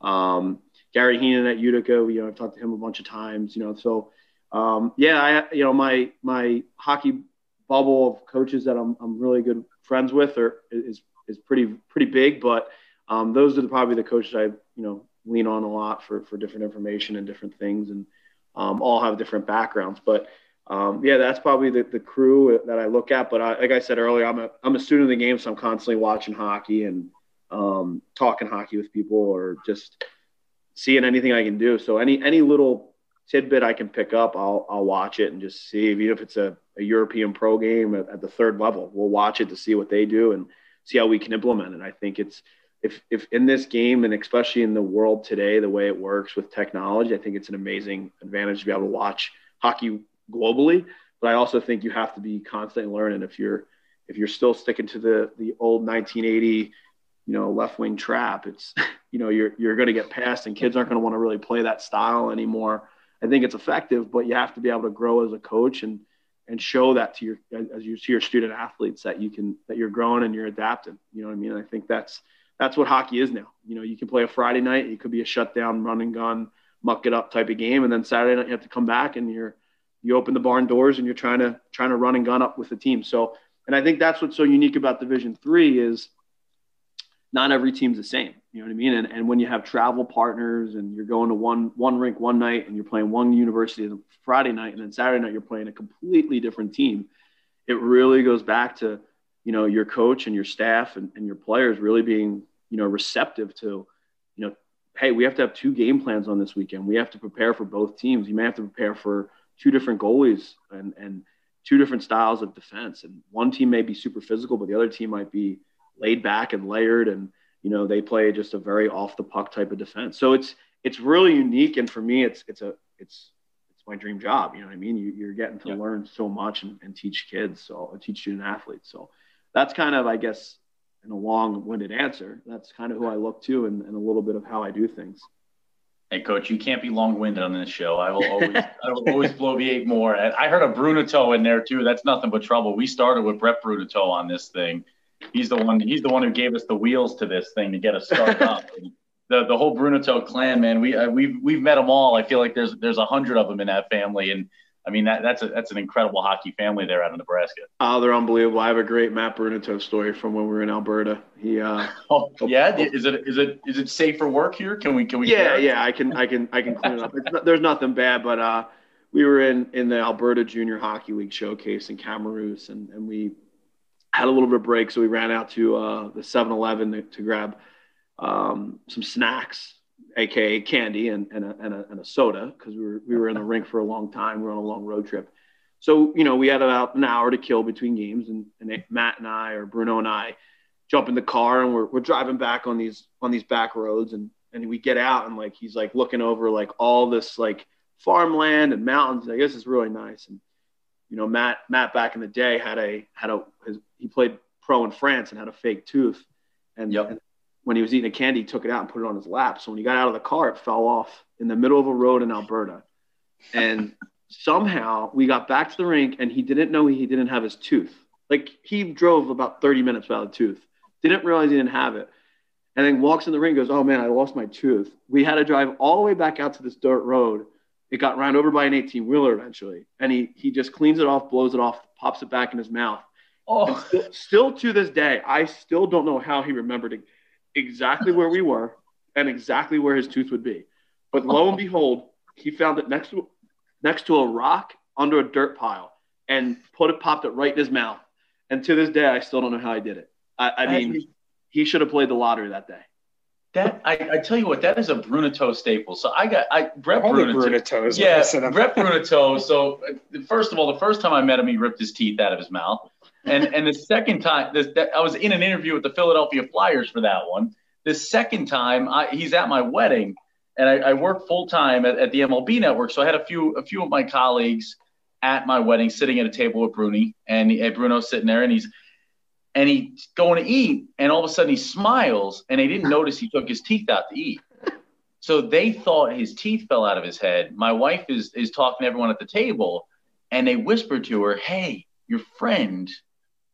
Um, Gary Heenan at Utica, you know, I've talked to him a bunch of times, you know, so um, yeah, I, you know, my, my hockey bubble of coaches that I'm, I'm really good friends with are, is, is pretty, pretty big, but um, those are the, probably the coaches I, you know, lean on a lot for, for different information and different things and um, all have different backgrounds, but um, yeah, that's probably the, the crew that I look at. But I, like I said earlier, I'm a, I'm a student of the game, so I'm constantly watching hockey and um, talking hockey with people or just seeing anything I can do. So any any little tidbit I can pick up, I'll I'll watch it and just see. Even if it's a, a European pro game at, at the third level, we'll watch it to see what they do and see how we can implement it. I think it's if if in this game and especially in the world today, the way it works with technology, I think it's an amazing advantage to be able to watch hockey globally. But I also think you have to be constantly learning if you're if you're still sticking to the the old 1980 you know left wing trap it's you know you're you're going to get past and kids aren't going to want to really play that style anymore i think it's effective but you have to be able to grow as a coach and and show that to your as you to your student athletes that you can that you're growing and you're adapting. You know what i mean? I think that's that's what hockey is now. You know you can play a friday night it could be a shutdown run and gun muck it up type of game and then saturday night you have to come back and you're you open the barn doors and you're trying to trying to run and gun up with the team. So, and I think that's what's so unique about Division Three is not every team's the same. You know what I mean? And, and when you have travel partners and you're going to one one rink one night and you're playing one university the Friday night and then Saturday night you're playing a completely different team, it really goes back to you know, your coach and your staff and, and your players really being, you know, receptive to, you know, hey, we have to have two game plans on this weekend. We have to prepare for both teams. You may have to prepare for two different goalies and, and two different styles of defense. And one team may be super physical, but the other team might be laid back and layered. And, you know, they play just a very off the puck type of defense. So it's, it's really unique. And for me, it's, it's a, it's, it's my dream job. You know what I mean? You, are getting to yeah. learn so much and, and, teach kids. So uh, teach student athletes. So that's kind of, I guess, in a long-winded answer. That's kind of who I look to and, and a little bit of how I do things. Hey, coach, you can't be long-winded on this show. I will always, I will always bloviate more. I heard a Brunato in there too. That's nothing but trouble. We started with Brett Brunato on this thing. He's the one. He's the one who gave us the wheels to this thing to get us started up. the the whole Brunato clan, man. We uh, we've we've met them all. I feel like there's there's a hundred of them in that family, and I mean, that, that's a, that's an incredible hockey family there out of Nebraska. Oh, they're unbelievable. I have a great Matt Brunato story from when we were in Alberta. He, uh, oh, yeah, is it is it is it safe for work here? Can we can we? Yeah, yeah, I can I can I can clean it up. Not, there's nothing bad, but uh, we were in in the Alberta Junior Hockey League showcase in Camrose, and and we had a little bit of break, so we ran out to uh, the 7-Eleven to, to grab um, some snacks aka candy and, and, a, and, a, and a soda because we were, we were in the rink for a long time. We were on a long road trip. So, you know, we had about an hour to kill between games and, and Matt and I or Bruno and I jump in the car and we're, we're driving back on these, on these back roads and, and we get out and like, he's like looking over like all this like farmland and mountains. I guess it's really nice. And, you know, Matt, Matt back in the day had a, had a, his, he played pro in France and had a fake tooth. And, yep. and when he was eating a candy, he took it out and put it on his lap. So when he got out of the car, it fell off in the middle of a road in Alberta. And somehow we got back to the rink and he didn't know he didn't have his tooth. Like he drove about 30 minutes without a tooth, didn't realize he didn't have it. And then walks in the ring, goes, Oh man, I lost my tooth. We had to drive all the way back out to this dirt road. It got run over by an 18 wheeler eventually. And he, he just cleans it off, blows it off, pops it back in his mouth. Oh, still, still to this day, I still don't know how he remembered exactly where we were and exactly where his tooth would be. But lo and behold, he found it next to next to a rock under a dirt pile and put it popped it right in his mouth. And to this day, I still don't know how he did it. I, I mean, he should have played the lottery that day. That I, I, tell you what, that is a Brunato staple. So I got I Brett All Brunato. Brunatos yeah, Brett Brunato. So uh, first of all, the first time I met him, he ripped his teeth out of his mouth. And and the second time, this, that, I was in an interview with the Philadelphia Flyers for that one. The second time, I, he's at my wedding, and I, I work full time at, at, the MLB Network. So I had a few a few of my colleagues at my wedding, sitting at a table with Bruni, and, and Bruno's sitting there, and he's and he's going to eat, and all of a sudden he smiles, and they didn't notice he took his teeth out to eat. So they thought his teeth fell out of his head. My wife is is talking to everyone at the table, and they whispered to her, "Hey, your friend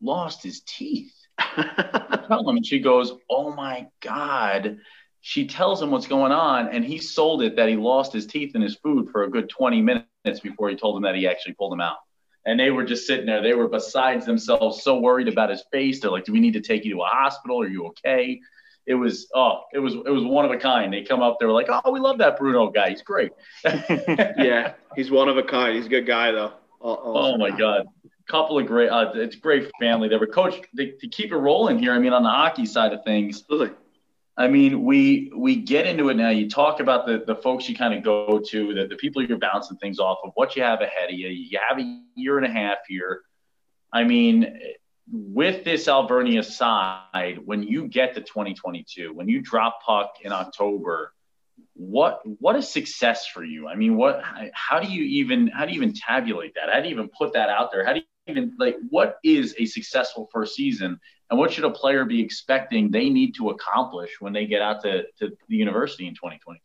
lost his teeth. tell him, and she goes, "Oh my god." She tells him what's going on, and he sold it that he lost his teeth in his food for a good 20 minutes before he told him that he actually pulled them out. And they were just sitting there. They were besides themselves, so worried about his face. They're like, "Do we need to take you to a hospital? Are you okay?" It was oh, it was it was one of a kind. They come up, they were like, "Oh, we love that Bruno guy. He's great." yeah, he's one of a kind. He's a good guy, though. Oh my god couple of great, uh, it's great family there. But coach, to, to, keep it rolling here, I mean, on the hockey side of things, Absolutely. I mean, we we get into it now. You talk about the the folks you kind of go to, the, the people you're bouncing things off of, what you have ahead of you. You have a year and a half here. I mean, with this Alvernia side, when you get to 2022, when you drop puck in October, what what is success for you? I mean, what how do you even how do you even tabulate that? How do you even put that out there? How do you even like what is a successful first season and what should a player be expecting they need to accomplish when they get out to, to the university in 2022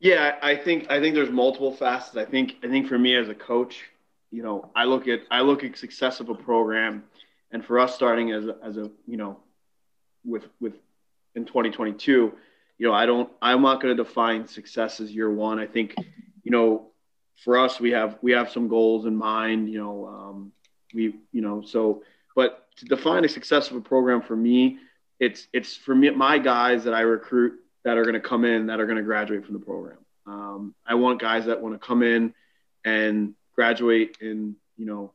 yeah i think i think there's multiple facets i think i think for me as a coach you know i look at i look at success of a program and for us starting as a, as a you know with with in 2022 you know i don't i'm not going to define success as year one i think you know for us we have we have some goals in mind you know um, we you know so but to define a successful program for me it's it's for me my guys that i recruit that are going to come in that are going to graduate from the program um, i want guys that want to come in and graduate in you know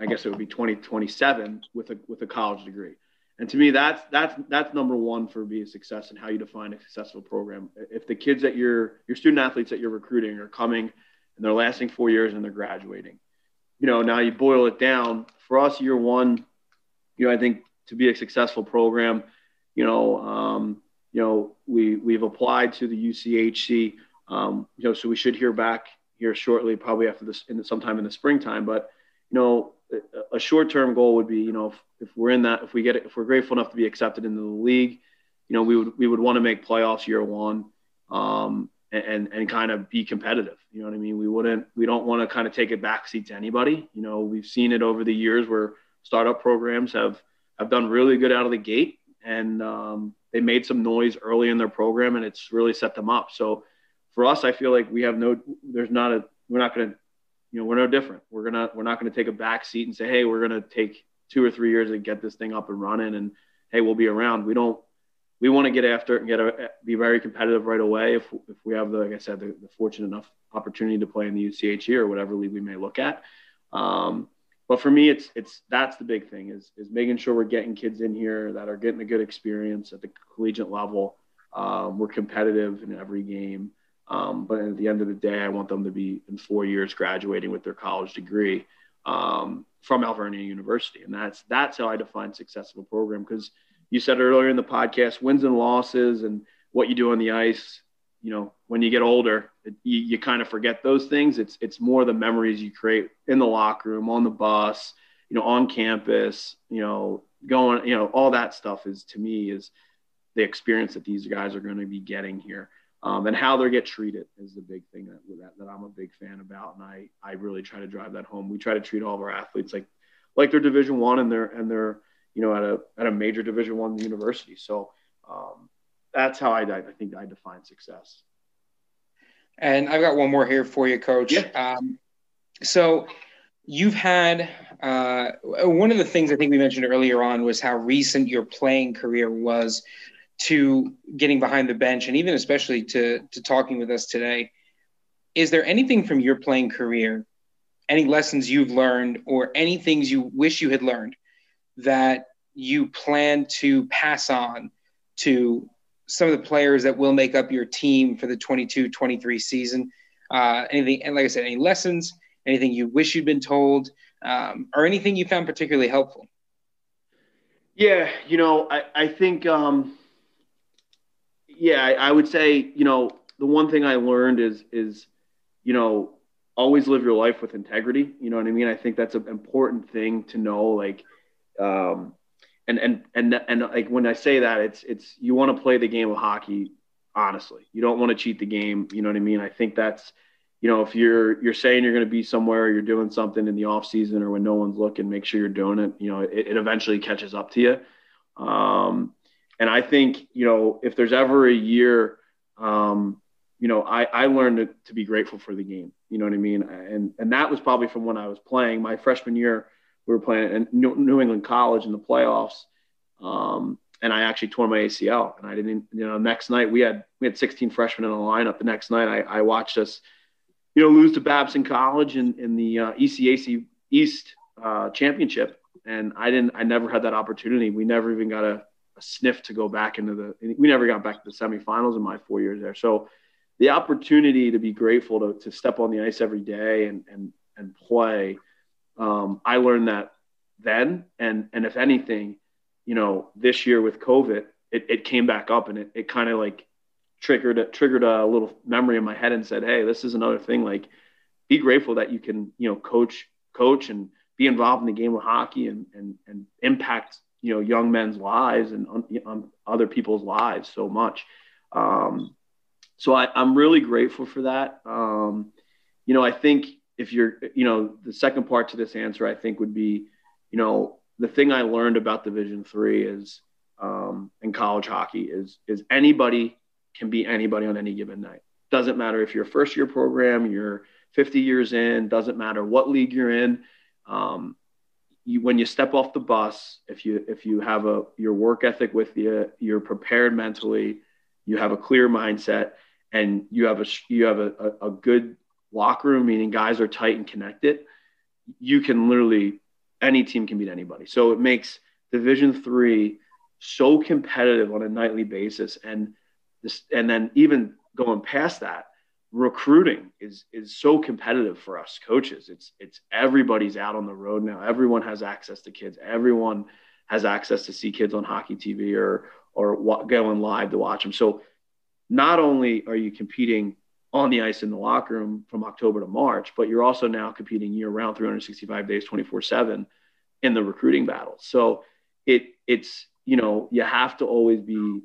I guess it would be 2027 with a with a college degree. And to me, that's that's that's number one for a success and how you define a successful program. If the kids that you're your student athletes that you're recruiting are coming and they're lasting four years and they're graduating, you know, now you boil it down for us, year one, you know, I think to be a successful program, you know, um, you know, we we've applied to the UCHC, um, you know, so we should hear back here shortly, probably after this, in the, sometime in the springtime. But you know, a short-term goal would be, you know, if, if we're in that, if we get it, if we're grateful enough to be accepted into the league, you know, we would we would want to make playoffs year one, um, and and kind of be competitive. You know what I mean? We wouldn't, we don't want to kind of take a backseat to anybody. You know, we've seen it over the years where startup programs have have done really good out of the gate, and um, they made some noise early in their program, and it's really set them up. So for us, I feel like we have no, there's not a, we're not going to you know, we're no different. We're gonna we're not gonna take a back seat and say, hey, we're gonna take two or three years to get this thing up and running, and hey, we'll be around. We don't. We want to get after it and get a, be very competitive right away. If, if we have the, like I said, the, the fortunate enough opportunity to play in the UCHC or whatever league we may look at. Um, but for me, it's it's that's the big thing is is making sure we're getting kids in here that are getting a good experience at the collegiate level. Um, we're competitive in every game. Um, but at the end of the day, I want them to be in four years graduating with their college degree um, from Alvernia University, and that's that's how I define successful program. Because you said earlier in the podcast, wins and losses and what you do on the ice. You know, when you get older, it, you, you kind of forget those things. It's it's more the memories you create in the locker room, on the bus, you know, on campus. You know, going, you know, all that stuff is to me is the experience that these guys are going to be getting here um, and how they get treated is the big thing that, that, that I'm a big fan about, and I I really try to drive that home. We try to treat all of our athletes like like they're Division One and they're and they're you know at a at a major Division One university. So um, that's how I I think I define success. And I've got one more here for you, Coach. Yeah. Um, so you've had uh, one of the things I think we mentioned earlier on was how recent your playing career was to getting behind the bench and even especially to to talking with us today is there anything from your playing career any lessons you've learned or any things you wish you had learned that you plan to pass on to some of the players that will make up your team for the 22-23 season? Uh, anything and like i said any lessons anything you wish you'd been told um, or anything you found particularly helpful? Yeah you know i, I think um, yeah, I, I would say, you know, the one thing I learned is, is, you know, always live your life with integrity. You know what I mean? I think that's an important thing to know. Like, um, and and and and like when I say that, it's it's you want to play the game of hockey honestly. You don't want to cheat the game. You know what I mean? I think that's, you know, if you're you're saying you're going to be somewhere, you're doing something in the off season or when no one's looking, make sure you're doing it. You know, it, it eventually catches up to you. Um, and I think, you know, if there's ever a year, um, you know, I, I learned to, to, be grateful for the game. You know what I mean? And and that was probably from when I was playing. My freshman year, we were playing in New England College in the playoffs, um, and I actually tore my ACL. And I didn't, you know, next night we had we had 16 freshmen in the lineup. The next night I, I watched us, you know, lose to Babson College in in the uh, ECAC East uh, championship, and I didn't. I never had that opportunity. We never even got a a sniff to go back into the. We never got back to the semifinals in my four years there. So the opportunity to be grateful to, to step on the ice every day and and and play. Um, I learned that then, and and if anything, you know, this year with COVID, it, it came back up and it, it kind of like triggered a, triggered a little memory in my head and said, hey, this is another thing. Like, be grateful that you can you know coach coach and be involved in the game of hockey and and and impact you know young men's lives and other people's lives so much. Um, so I, am really grateful for that. Um, you know, I think if you're, you know, the second part to this answer, I think would be, you know, the thing I learned about Division three is um, in college hockey is is anybody can be anybody on any given night. Doesn't matter if you're a first year program, you're 50 years in. Doesn't matter what league you're in. Um, you, when you step off the bus, if you if you have a your work ethic with you, you're prepared mentally, you have a clear mindset, and you have a you have a, a, a good locker room, meaning guys are tight and connected. You can literally any team can beat anybody. So it makes Division three so competitive on a nightly basis, and this, and then even going past that, recruiting is is so competitive for us coaches. It's it's everybody's out on the road now. Everyone has access to kids. Everyone has access to see kids on hockey TV or or going live to watch them. So not only are you competing on the ice in the locker room from October to March, but you're also now competing year round, 365 days, 24 seven in the recruiting battle. So it it's you know you have to always be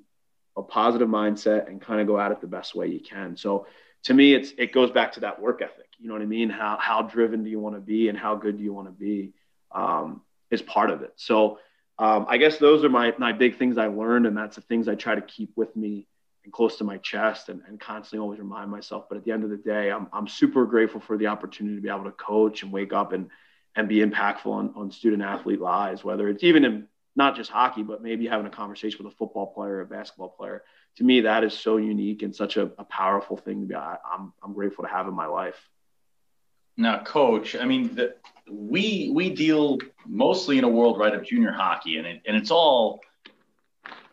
a positive mindset and kind of go at it the best way you can. So to me, it's it goes back to that work ethic. You know what I mean? How how driven do you want to be, and how good do you want to be, um, is part of it. So um, I guess those are my my big things I learned, and that's the things I try to keep with me and close to my chest, and, and constantly always remind myself. But at the end of the day, I'm I'm super grateful for the opportunity to be able to coach and wake up and and be impactful on, on student athlete lives, whether it's even in not just hockey, but maybe having a conversation with a football player, or a basketball player. To me, that is so unique and such a, a powerful thing to be. I, I'm I'm grateful to have in my life. Now, coach, I mean, the, we we deal mostly in a world right of junior hockey, and it, and it's all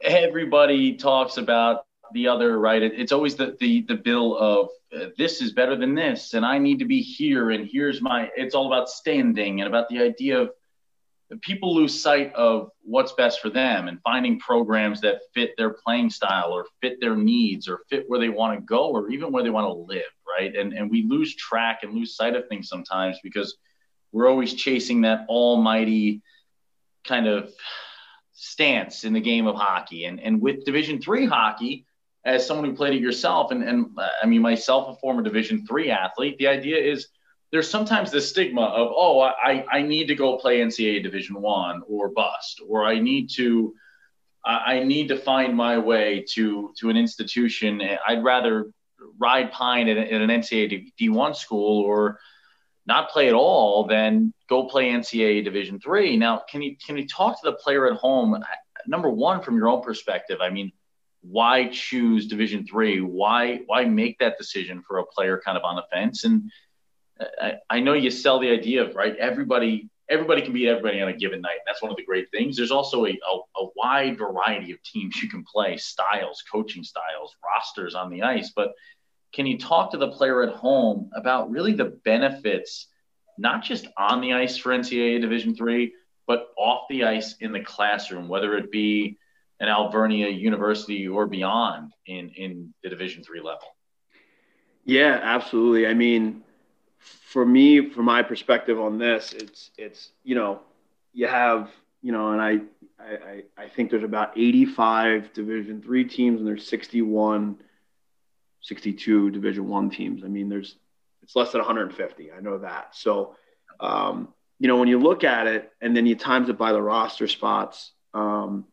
everybody talks about the other right. It, it's always the the the bill of uh, this is better than this, and I need to be here, and here's my. It's all about standing and about the idea of people lose sight of what's best for them and finding programs that fit their playing style or fit their needs or fit where they want to go or even where they want to live right? And and we lose track and lose sight of things sometimes because we're always chasing that almighty kind of stance in the game of hockey. And and with division 3 hockey as someone who played it yourself and and I mean myself a former division 3 athlete the idea is there's sometimes this stigma of oh I, I need to go play NCAA Division One or bust or I need to I need to find my way to to an institution. I'd rather ride pine at, an NCAA D1 school or not play at all than go play NCAA Division Three. Now, can you can you talk to the player at home? Number one, from your own perspective, I mean, why choose Division Three? Why why make that decision for a player kind of on the fence? And I, I know you sell the idea of right everybody everybody can beat everybody on a given night. That's one of the great things. There's also a, a, a, wide variety of teams you can play, styles, coaching styles, rosters on the ice. But can you talk to the player at home about really the benefits, not just on the ice for NCAA Division three, but off the ice in the classroom, whether it be an Alvernia University or beyond in in the Division three level? Yeah, absolutely. I mean, for me, from my perspective on this, it's it's you know, you have you know, and I I I think there's about 85 Division three teams and there's 61, 62 Division one teams. I mean, there's it's less than 150. I know that. So, um, you know, when you look at it and then you times it by the roster spots, um,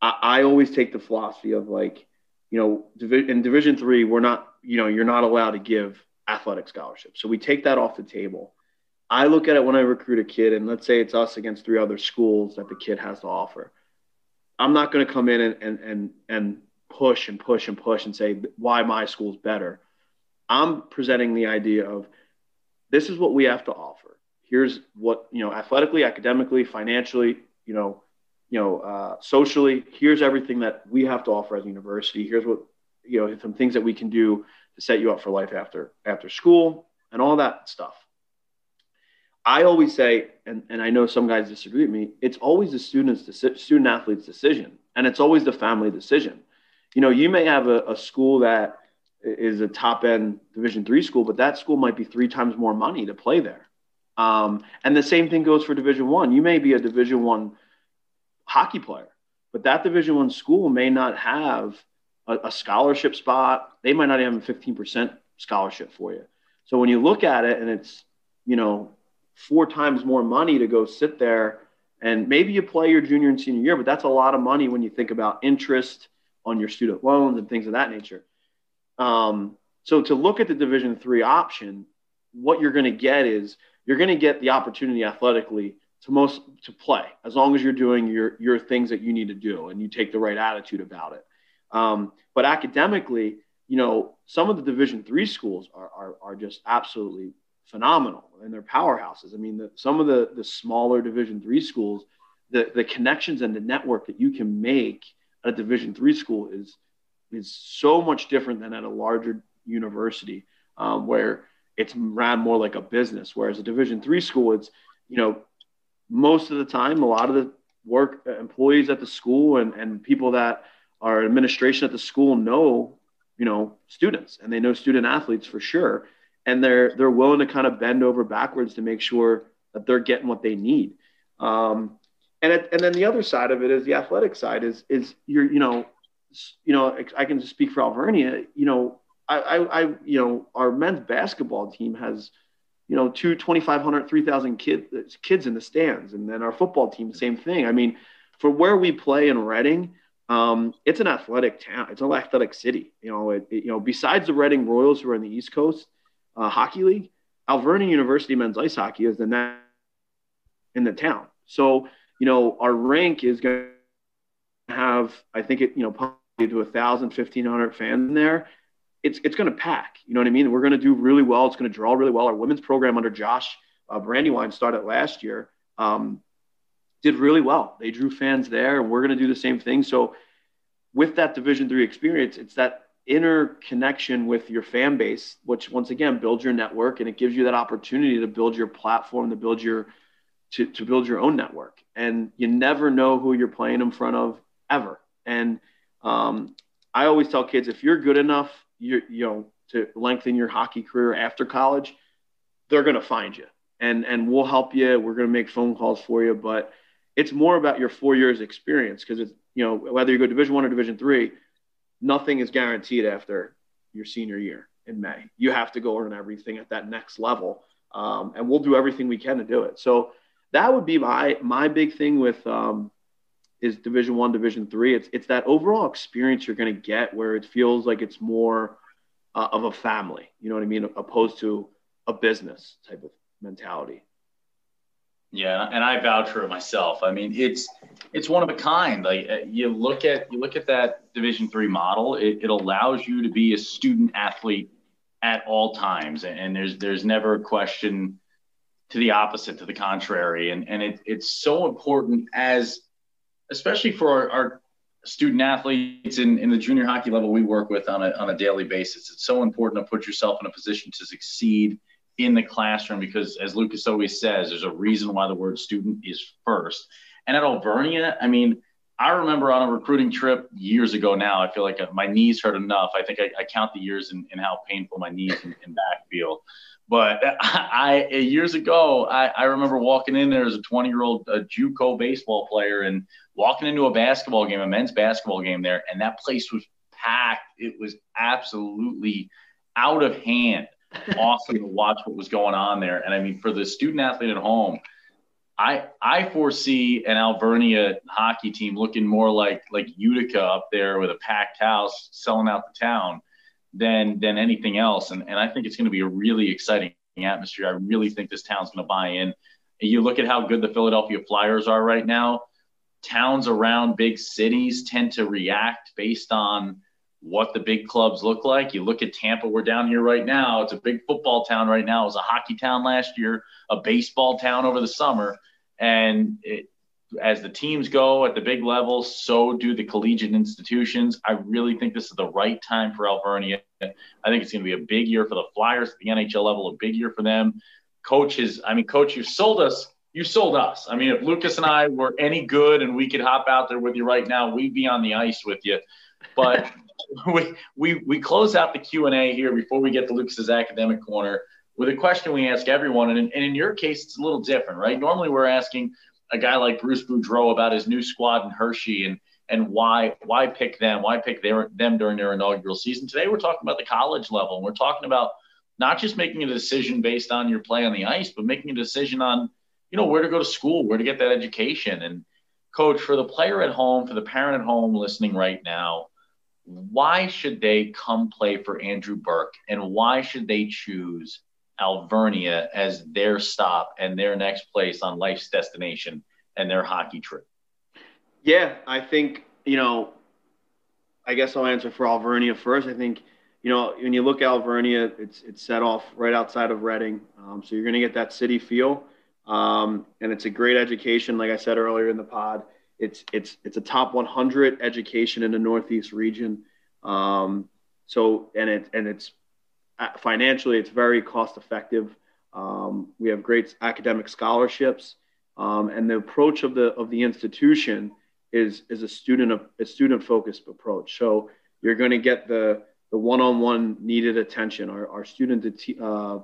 I, I always take the philosophy of like, you know, in Division three, we're not, you know, you're not allowed to give athletic scholarship. So we take that off the table. I look at it when I recruit a kid, and let's say it's us against three other schools that the kid has to offer. I'm not going to come in and, and, and, and push and push and push and say why my school's better. I'm presenting the idea of this is what we have to offer. Here's what, you know, athletically, academically, financially, you know, you know, uh, socially, here's everything that we have to offer as a university. Here's what, you know, some things that we can do to set you up for life after after school and all that stuff. I always say, and, and I know some guys disagree with me, it's always the student's student athlete's decision, and it's always the family decision. You know, you may have a, a school that is a top end Division three school, but that school might be three times more money to play there. Um, and the same thing goes for Division one. You may be a Division one hockey player, but that Division one school may not have a, a scholarship spot. They might not even have a 15% scholarship for you. So when you look at it and it's, you know, four times more money to go sit there and maybe you play your junior and senior year, but that's a lot of money when you think about interest on your student loans and things of that nature. Um, so to look at the Division three option, what you're going to get is you're going to get the opportunity athletically to most to play as long as you're doing your your things that you need to do and you take the right attitude about it. Um, but academically, you know, some of the Division three schools are, are, are just absolutely phenomenal and they're powerhouses. I mean, the, some of the the smaller Division three schools, the the connections and the network that you can make at a Division three school is is so much different than at a larger university um, where it's ran more like a business. Whereas a Division three school, it's you know most of the time a lot of the work uh, employees at the school and, and people that are administration at the school know you know students and they know student athletes for sure and they're they're willing to kind of bend over backwards to make sure that they're getting what they need um, and it, and then the other side of it is the athletic side is is you're you know you know I can just speak for Alvernia you know I, I, I you know our men's basketball team has you know, two 2,500, 3,000 kids, kids in the stands. And then our football team, same thing. I mean, for where we play in Reading, um, it's an athletic town. It's an athletic city. You know, it, it, you know, besides the Reading Royals who are in the East Coast uh, Hockey League, Alvernia University men's ice hockey is the net in the town. So, you know, our rank is going to have, I think it, you know, probably to a thousand, fifteen hundred fans in there it's it's going to pack. You know what I mean? We're going to do really well. It's going to draw really well. Our women's program under Josh uh, Brandywine started last year. Um, did really well. They drew fans there, and we're going to do the same thing. So, with that Division three experience, it's that inner connection with your fan base, which once again builds your network, and it gives you that opportunity to build your platform, to build your to, to build your own network. And you never know who you're playing in front of ever. And um, I always tell kids if you're good enough you you know to lengthen your hockey career after college, they're going to find you and and we'll help you. We're going to make phone calls for you, but it's more about your four years experience because it's you know whether you go Division One or Division Three, nothing is guaranteed after your senior year in May. You have to go earn everything at that next level, um, and we'll do everything we can to do it. So that would be my my big thing with um, is Division One, Division Three. It's it's that overall experience you're going to get where it feels like it's more uh, of a family. You know what I mean, opposed to a business type of mentality. Yeah, and I vouch for it myself. I mean, it's it's one of a kind. Like uh, you look at you look at that Division three model. It, it allows you to be a student athlete at all times, and there's there's never a question to the opposite, to the contrary. And and it, it's so important as especially for our, our student athletes in, in the junior hockey level we work with on a, on a daily basis. It's so important to put yourself in a position to succeed in the classroom because, as Lucas always says, there's a reason why the word student is first. And at Alvernia, I mean, I remember on a recruiting trip years ago now, I feel like my knees hurt enough. I think I, I count the years in, how painful my knees and, and back feel. But I, I years ago, I, I remember walking in there as a 20 year old JUCO baseball player and walking into a basketball game, a men's basketball game there, and that place was packed. It was absolutely out of hand. Awesome to watch what was going on there. And I mean, for the student athlete at home, I I foresee an Alvernia hockey team looking more like like Utica up there with a packed house selling out the town than than anything else. And and I think it's going to be a really exciting atmosphere. I really think this town's going to buy in. You look at how good the Philadelphia Flyers are right now. Towns around big cities tend to react based on what the big clubs look like. You look at Tampa, we're down here right now. It's a big football town right now. It was a hockey town last year, a baseball town over the summer. And it, as the teams go at the big level, so do the collegiate institutions. I really think this is the right time for Alvernia. I think it's going to be a big year for the Flyers at the NHL level, a big year for them. Coach is, I mean, coach, you sold us. You sold us. I mean, if Lucas and I were any good and we could hop out there with you right now, we'd be on the ice with you. But we, we, we close out the Q&A here before we get to Lucas's academic corner with a question we ask everyone. And in, and in your case, it's a little different, right? Normally we're asking – a guy like Bruce Boudreau about his new squad in Hershey and and why why pick them? Why pick their, them during their inaugural season? Today we're talking about the college level. And we're talking about not just making a decision based on your play on the ice, but making a decision on you know where to go to school, where to get that education. And coach, for the player at home, for the parent at home listening right now, why should they come play for Andrew Burke, and why should they choose Alvernia as their stop and their next place on life's destination and their hockey trip? Yeah, I think, you know, I guess I'll answer for Alvernia first. I think, you know, when you look at Alvernia, it's it's set off right outside of Reading, um, so you're going to get that city feel, um, and it's a great education. Like I said earlier in the pod, it's it's it's a top 100 education in the Northeast region. Um, so and it and it's uh, financially it's very cost effective. Um, we have great academic scholarships, um, and the approach of the of the institution is is a student of a student focused approach. So you're going to get the the one-on-one needed attention. Our, our student to t- uh,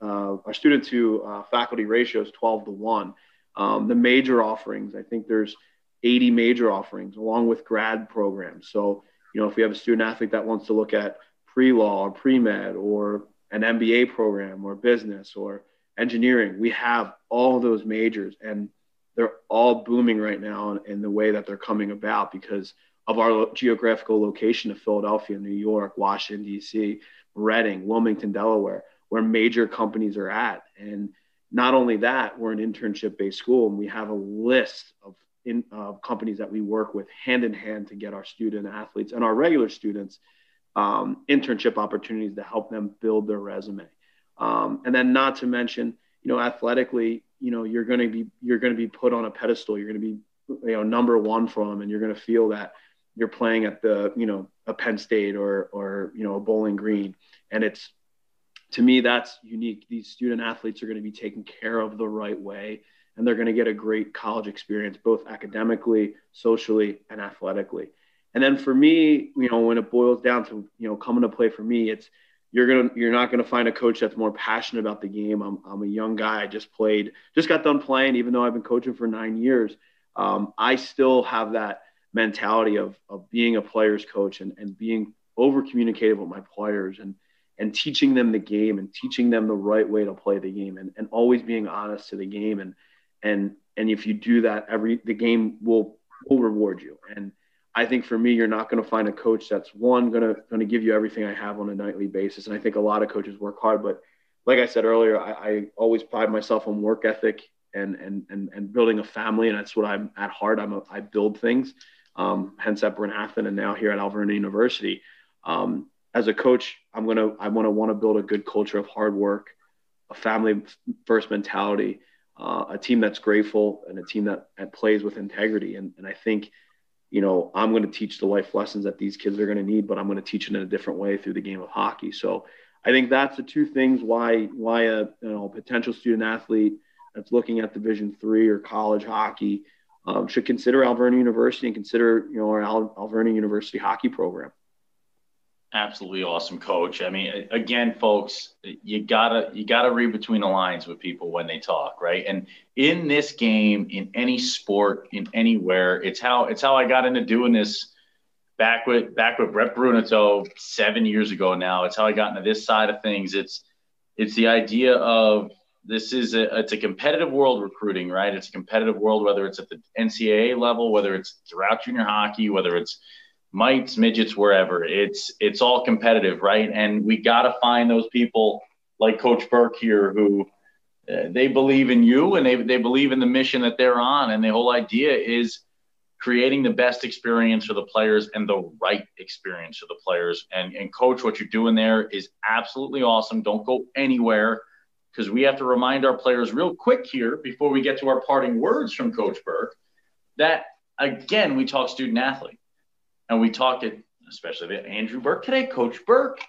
uh, our student to uh, faculty ratio is 12 to one. Um, the major offerings, I think there's 80 major offerings along with grad programs. So you know if we have a student athlete that wants to look at pre-law or pre-med or an MBA program or business or engineering, we have all those majors and they're all booming right now in, in the way that they're coming about because of our geographical location of Philadelphia, New York, Washington, D.C., Reading, Wilmington, Delaware, where major companies are at. And not only that, we're an internship based school and we have a list of in, uh, companies that we work with hand in hand to get our student athletes and our regular students um, internship opportunities to help them build their resume. Um, and then not to mention, you know, athletically, you know, you're going to be, you're going to be put on a pedestal. You're going to be, you know, number one for them. And you're going to feel that, you're playing at the you know a Penn State or or you know a Bowling Green, and it's to me that's unique. These student athletes are going to be taken care of the right way, and they're going to get a great college experience both academically, socially, and athletically. And then for me, you know, when it boils down to you know coming to play for me, it's you're gonna you're not gonna find a coach that's more passionate about the game. I'm I'm a young guy. I just played, just got done playing, even though I've been coaching for nine years. Um, I still have that mentality of, of being a player's coach and, and being over communicative with my players and, and teaching them the game and teaching them the right way to play the game and, and always being honest to the game. And, and, and if you do that, every, the game will, will reward you. And I think for me, you're not going to find a coach that's one, going to, going to give you everything I have on a nightly basis. And I think a lot of coaches work hard, but like I said earlier, I, I always pride myself on work ethic and, and, and, and building a family. And that's what I'm at heart. I'm a, I build things um, hence at Bryn Athyn and now here at Alvernia University. Um, as a coach, I'm gonna I want to want to build a good culture of hard work, a family first mentality, uh, a team that's grateful, and a team that, that plays with integrity. And, and I think, you know, I'm going to teach the life lessons that these kids are going to need, but I'm going to teach it in a different way through the game of hockey. So I think that's the two things why why a you know potential student athlete that's looking at Division three or college hockey um, should consider Alvernia University and consider you know our Al- Alvernia University hockey program. Absolutely awesome, coach. I mean, again, folks, you gotta you gotta read between the lines with people when they talk, right? And in this game, in any sport, in anywhere, it's how it's how I got into doing this back with back with Brett Brunato seven years ago now. It's how I got into this side of things. It's it's the idea of this is a it's a competitive world recruiting, right? It's a competitive world, whether it's at the NCAA level, whether it's throughout junior hockey, whether it's mites, midgets, wherever. It's it's all competitive, right? And we got to find those people like Coach Burke here who uh, they believe in you and they they believe in the mission that they're on, and the whole idea is creating the best experience for the players and the right experience for the players. And and coach, what you're doing there is absolutely awesome. Don't go anywhere because we have to remind our players real quick here before we get to our parting words from Coach Burke that again we talk student athlete and we talked it especially to Andrew Burke today. Coach Burke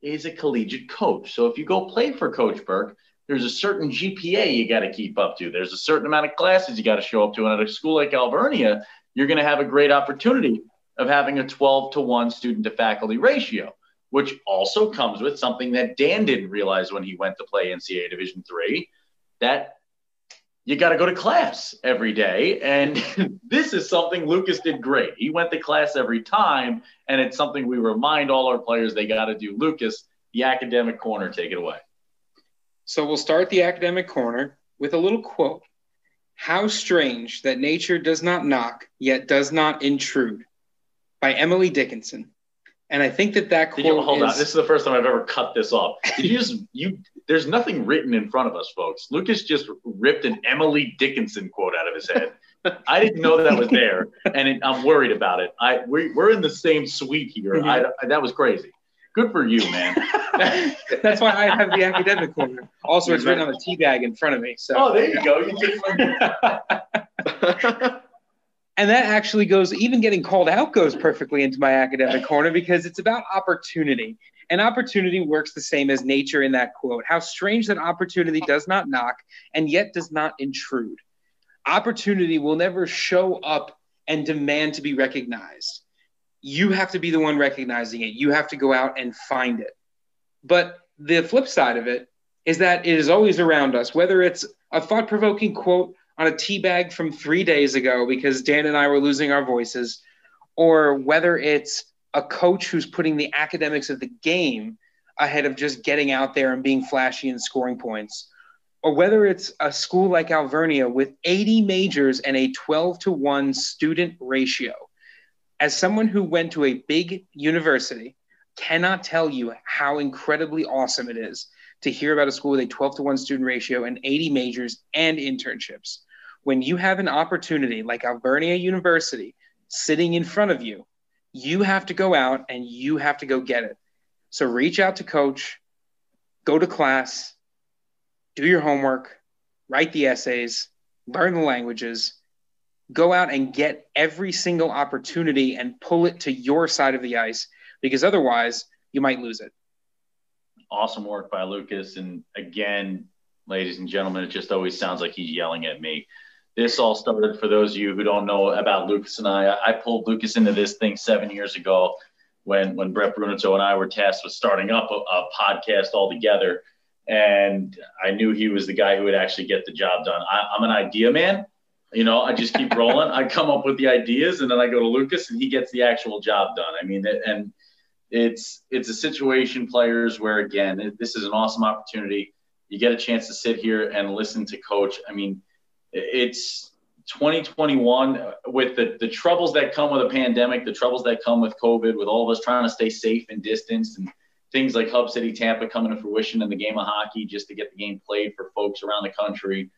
is a collegiate coach, so if you go play for Coach Burke, there's a certain GPA you got to keep up to. There's a certain amount of classes you got to show up to, and at a school like Alvernia, you're going to have a great opportunity of having a 12 to 1 student to faculty ratio which also comes with something that Dan didn't realize when he went to play NCAA Division three, that you got to go to class every day. And this is something Lucas did great. He went to class every time, and it's something we remind all our players they got to do. Lucas, the academic corner, take it away. So we'll start the academic corner with a little quote. How strange that nature does not knock, yet does not intrude by Emily Dickinson. And I think that that quote. You, hold is, on. This is the first time I've ever cut this off. Did you just you? There's nothing written in front of us, folks. Lucas just ripped an Emily Dickinson quote out of his head. I didn't know that was there, and it, I'm worried about it. I we, we're in the same suite here. Mm-hmm. I, that was crazy. Good for you, man. That's why I have the academic corner. Also, it's written on the tea bag in front of me. So. Oh, there you go. You and that actually goes, even getting called out goes perfectly into my academic corner because it's about opportunity. And opportunity works the same as nature in that quote. How strange that opportunity does not knock and yet does not intrude. Opportunity will never show up and demand to be recognized. You have to be the one recognizing it. You have to go out and find it. But the flip side of it is that it is always around us, whether it's a thought provoking quote on a tea bag from three days ago because Dan and I were losing our voices, or whether it's a coach who's putting the academics of the game ahead of just getting out there and being flashy and scoring points, or whether it's a school like Alvernia with 80 majors and a 12 to 1 student ratio. As someone who went to a big university, cannot tell you how incredibly awesome it is to hear about a school with a 12 to 1 student ratio and 80 majors and internships when you have an opportunity like Alvernia University sitting in front of you, you have to go out and you have to go get it. So reach out to coach, go to class, do your homework, write the essays, learn the languages, go out and get every single opportunity and pull it to your side of the ice because otherwise you might lose it. Awesome work by Lucas. And again, ladies and gentlemen, it just always sounds like he's yelling at me this all started for those of you who don't know about Lucas and I. I pulled Lucas into this thing seven years ago when when Brett Brunito and I were tasked with starting up a, a podcast all together. And I knew he was the guy who would actually get the job done. I, I'm an idea man. You know, I just keep rolling. I come up with the ideas, and then I go to Lucas, and he gets the actual job done. I mean, and it's it's a situation, players, where again, this is an awesome opportunity. You get a chance to sit here and listen to coach. I mean, it's 2021 with the, the troubles that come with a pandemic, the troubles that come with COVID, with all of us trying to stay safe and distanced, and things like Hub City Tampa coming to fruition in the game of hockey just to get the game played for folks around the country.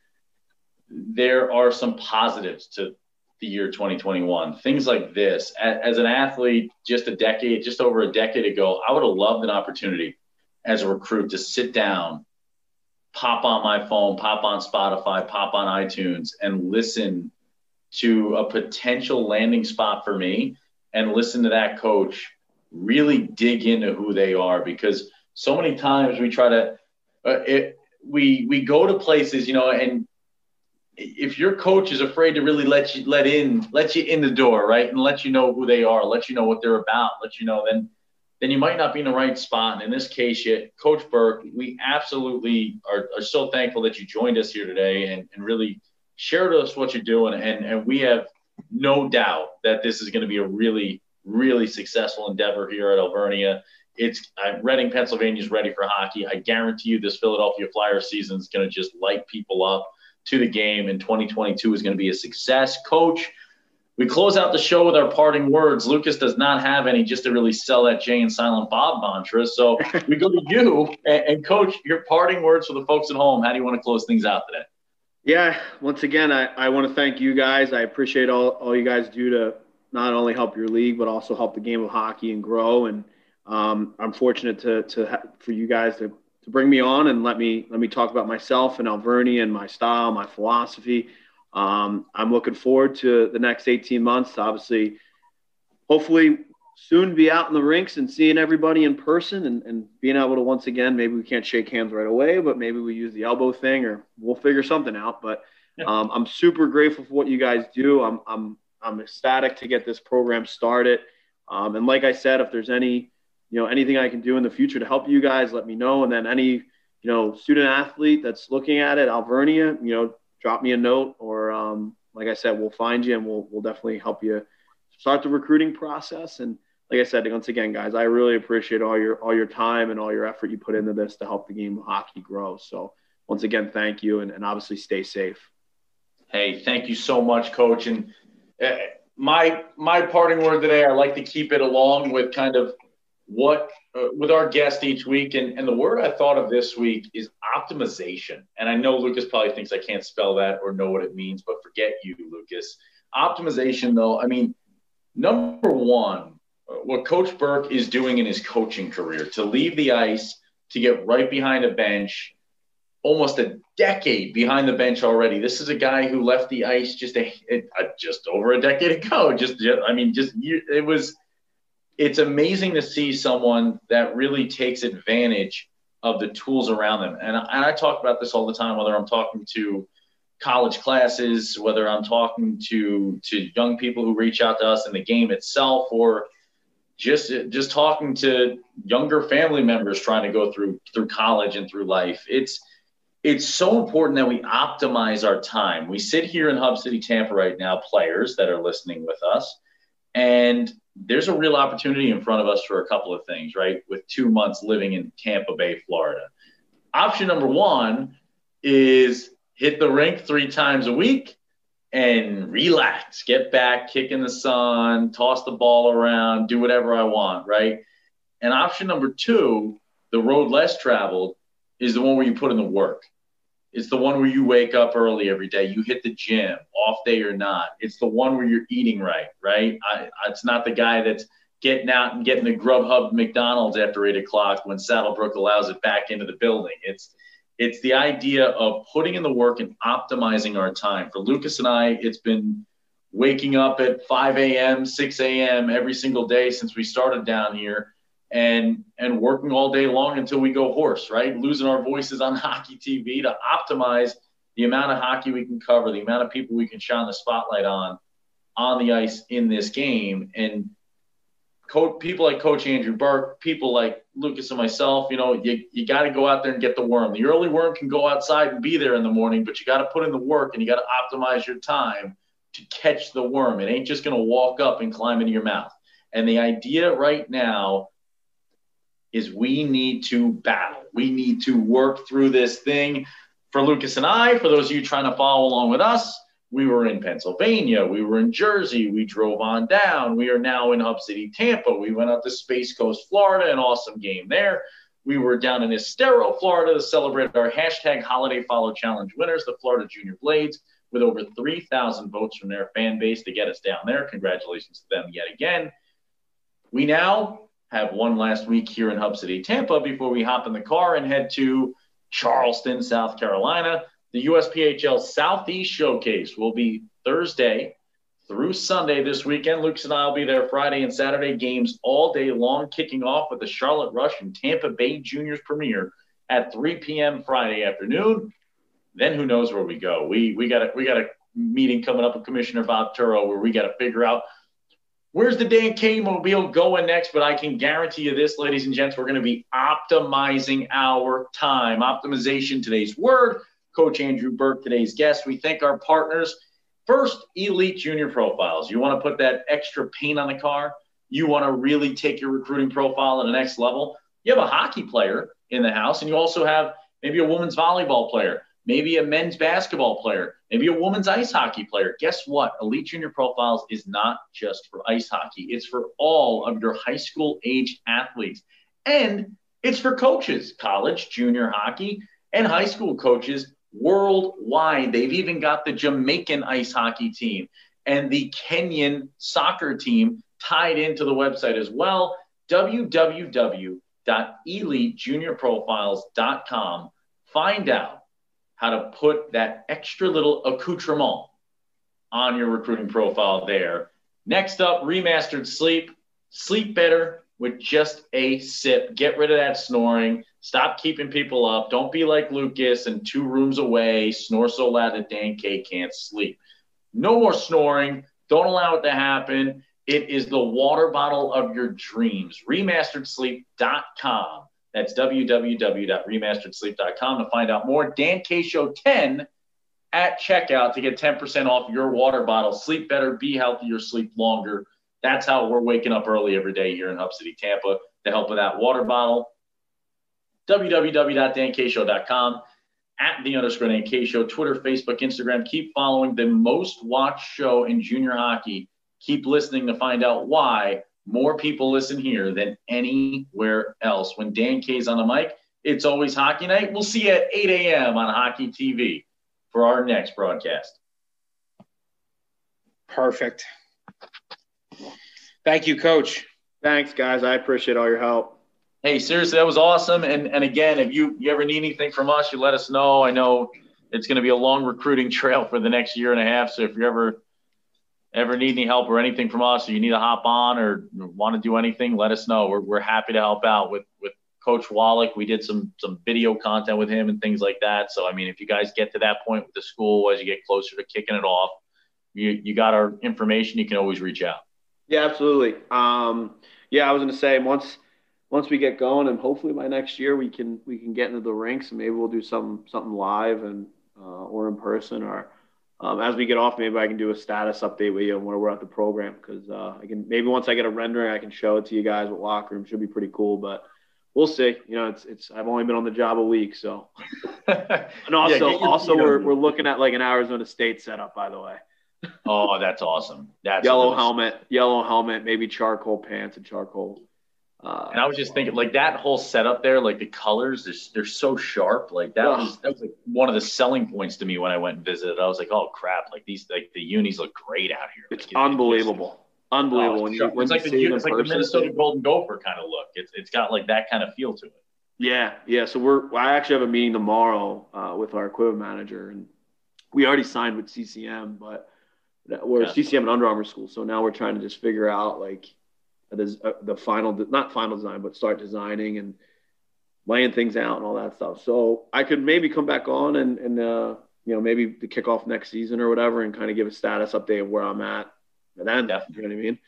There are some positives to the year 2021. Things like this. As an athlete, just a decade, just over a decade ago, I would have loved an opportunity as a recruit to sit down pop on my phone, pop on Spotify, pop on iTunes, and listen to a potential landing spot for me and listen to that coach really dig into who they are. Because so many times we try to uh, it, we we go to places you know and if your coach is afraid to really let you let in let you in the door right? And let you know who they are let you know what they're about let you know then then you might not be in the right spot. And in this case, Coach Burke, we absolutely are, are so thankful that you joined us here today and, and really shared with us what you're doing. And, and we have no doubt that this is going to be a really, really successful endeavor here at Alvernia. It's uh, Reading, Pennsylvania is ready for hockey. I guarantee you this Philadelphia Flyers season is going to just light people up to the game. And 2022 is going to be a success. Coach, we close out the show with our parting words. Lucas does not have any just to really sell that Jay and Silent Bob mantra. So we go to you and, and, coach your parting words for the folks at home. How do you want to close things out today? Yeah, once again, I, I want to thank you guys. I appreciate all, all you guys do to not only help your league, but also help the game of hockey and grow. And um, I'm fortunate to, to ha- for you guys to, to bring me on and let me, let me talk about myself and Alvernia and my style, my philosophy. Um, I'm looking forward to the next 18 months. Obviously, hopefully, soon be out in the rinks and seeing everybody in person and, and being able to once again, maybe we can't shake hands right away, but maybe we use the elbow thing or we'll figure something out. But um, I'm super grateful for what you guys do. I'm, I'm, I'm ecstatic to get this program started. Um, and like I said, if there's any, you know, anything I can do in the future to help you guys, let me know. And then any, you know, student athlete that's looking at it, Alvernia, you know, drop me a note or um, like I said, we'll find you and we'll, we'll definitely help you start the recruiting process. And like I said, once again, guys, I really appreciate all your, all your time and all your effort you put into this to help the game of hockey grow. So once again, thank you. And, and obviously stay safe. Hey, thank you so much, coach. And uh, my, my parting word today, I like to keep it along with kind of what uh, with our guest each week. And, and the word I thought of this week is optimization. And I know Lucas probably thinks I can't spell that or know what it means, but forget you, Lucas. Optimization, though, I mean, number one, what Coach Burke is doing in his coaching career to leave the ice, to get right behind a bench, almost a decade behind the bench already. This is a guy who left the ice just a, a just over a decade ago. Just, just I mean, just it was. It's amazing to see someone that really takes advantage of the tools around them. And, and I talk about this all the time, whether I'm talking to college classes, whether I'm talking to to young people who reach out to us in the game itself, or just just talking to younger family members trying to go through through college and through life. It's it's so important that we optimize our time. We sit here in Hub City, Tampa right now, players that are listening with us, and there's a real opportunity in front of us for a couple of things, right? With two months living in Tampa Bay, Florida. Option number one is hit the rink three times a week and relax, get back, kick in the sun, toss the ball around, do whatever I want, right? And option number two, the road less traveled, is the one where you put in the work. It's the one where you wake up early every day, you hit the gym, off day or not. It's the one where you're eating right, right? I, it's not the guy that's getting out and getting the Grubhub McDonald's after eight o'clock when Saddlebrook allows it back into the building. It's it's the idea of putting in the work and optimizing our time. For Lucas and I, it's been waking up at 5 a.m., 6 a.m. every single day since we started down here and and working all day long until we go hoarse, right? Losing our voices on hockey TV to optimize the amount of hockey we can cover, the amount of people we can shine the spotlight on on the ice in this game. And co- people like Coach Andrew Burke, people like Lucas and myself, you know, you, you got to go out there and get the worm. The early worm can go outside and be there in the morning, but you got to put in the work and you got to optimize your time to catch the worm. It ain't just going to walk up and climb into your mouth. And the idea right now is we need to battle. We need to work through this thing. For Lucas and I, for those of you trying to follow along with us, we were in Pennsylvania. We were in Jersey. We drove on down. We are now in Hub City, Tampa. We went out to Space Coast, Florida, an awesome game there. We were down in Estero, Florida to celebrate our hashtag Holiday Follow Challenge winners, the Florida Junior Blades, with over 3,000 votes from their fan base to get us down there. Congratulations to them yet again. We now have one last week here in Hub City, Tampa, before we hop in the car and head to Charleston, South Carolina the USPHL Southeast Showcase will be Thursday through Sunday this weekend. Lucas and I will be there Friday and Saturday games all day long, kicking off with the Charlotte Rush and Tampa Bay Juniors premiere at 3 p.m. Friday afternoon. Then who knows where we go? We we got a we got a meeting coming up with Commissioner Bob Turow where we got to figure out where's the Dan K mobile going next. But I can guarantee you this, ladies and gents, we're going to be optimizing our time. Optimization, today's word. Coach Andrew Burke, today's guest. We thank our partners. First, Elite Junior Profiles. You want to put that extra paint on the car? You want to really take your recruiting profile to the next level? You have a hockey player in the house, and you also have maybe a women's volleyball player, maybe a men's basketball player, maybe a women's ice hockey player. Guess what? Elite Junior Profiles is not just for ice hockey, it's for all of your high school age athletes. And it's for coaches, college, junior hockey, and high school coaches worldwide. They've even got the Jamaican ice hockey team and the Kenyan soccer team tied into the website as well. www.elitejuniorprofiles.com. Find out how to put that extra little accoutrement on your recruiting profile there. Next up, remastered sleep. Sleep better with just a sip. Get rid of that snoring. Stop keeping people up. Don't be like Lucas and two rooms away, snore so loud that Dan K can't sleep. No more snoring. Don't allow it to happen. It is the water bottle of your dreams. Remasteredsleep.com. That's www.remasteredsleep.com to find out more. Dan K Show 10 at checkout to get 10% off your water bottle. Sleep better, be healthier, sleep longer. That's how we're waking up early every day here in Hub City, Tampa to help with that water bottle www.dankshow.com, at the underscore Dan K Show, Twitter, Facebook, Instagram. Keep following the most watched show in junior hockey. Keep listening to find out why more people listen here than anywhere else. When Dan K's on the mic, it's always hockey night. We'll see you at 8 a.m. on Hockey TV for our next broadcast. Perfect. Thank you, Coach. Thanks, guys. I appreciate all your help. Hey, seriously, that was awesome. And and again, if you you ever need anything from us, you let us know. I know it's going to be a long recruiting trail for the next year and a half. So if you're ever ever need any help or anything from us, or you need to hop on or want to do anything, let us know. We're we're happy to help out with with Coach Wallack. We did some some video content with him and things like that. So I mean, if you guys get to that point with the school as you get closer to kicking it off, you you got our information. You can always reach out. Yeah, absolutely. Um, yeah, I was to say once once we get going, and hopefully by next year we can we can get into the rinks and maybe we'll do some something live and uh, or in person or um, as we get off, maybe I can do a status update with you on where we're at the program because uh, I can maybe once I get a rendering, I can show it to you guys. What locker room should be pretty cool, but we'll see. You know, it's it's I've only been on the job a week, so. and also, yeah, also we're we're looking at like an Arizona State setup, by the way. oh, that's awesome. That's yellow helmet, yellow helmet, maybe charcoal pants and charcoal uh, and I was just thinking, like that whole setup there, like the colors, they're, they're so sharp. Like that was that was like one of the selling points to me when I went and visited. I was like, oh crap, like these like the unis look great out here. It's like, unbelievable, it's, unbelievable. Oh, when you, when it's like the it's like the Minnesota Golden Gopher kind of look. It's it's got like that kind of feel to it. Yeah, yeah. So we're I actually have a meeting tomorrow uh, with our equipment manager, and we already signed with CCM, but we're yeah. CCM and Under Armour school. So now we're trying to just figure out like the, uh, the final, not final design, but start designing and laying things out and all that stuff. So I could maybe come back on and, and uh, you know, maybe the kickoff next season or whatever and kind of give a status update of where I'm at. And then, definitely. you know what I mean?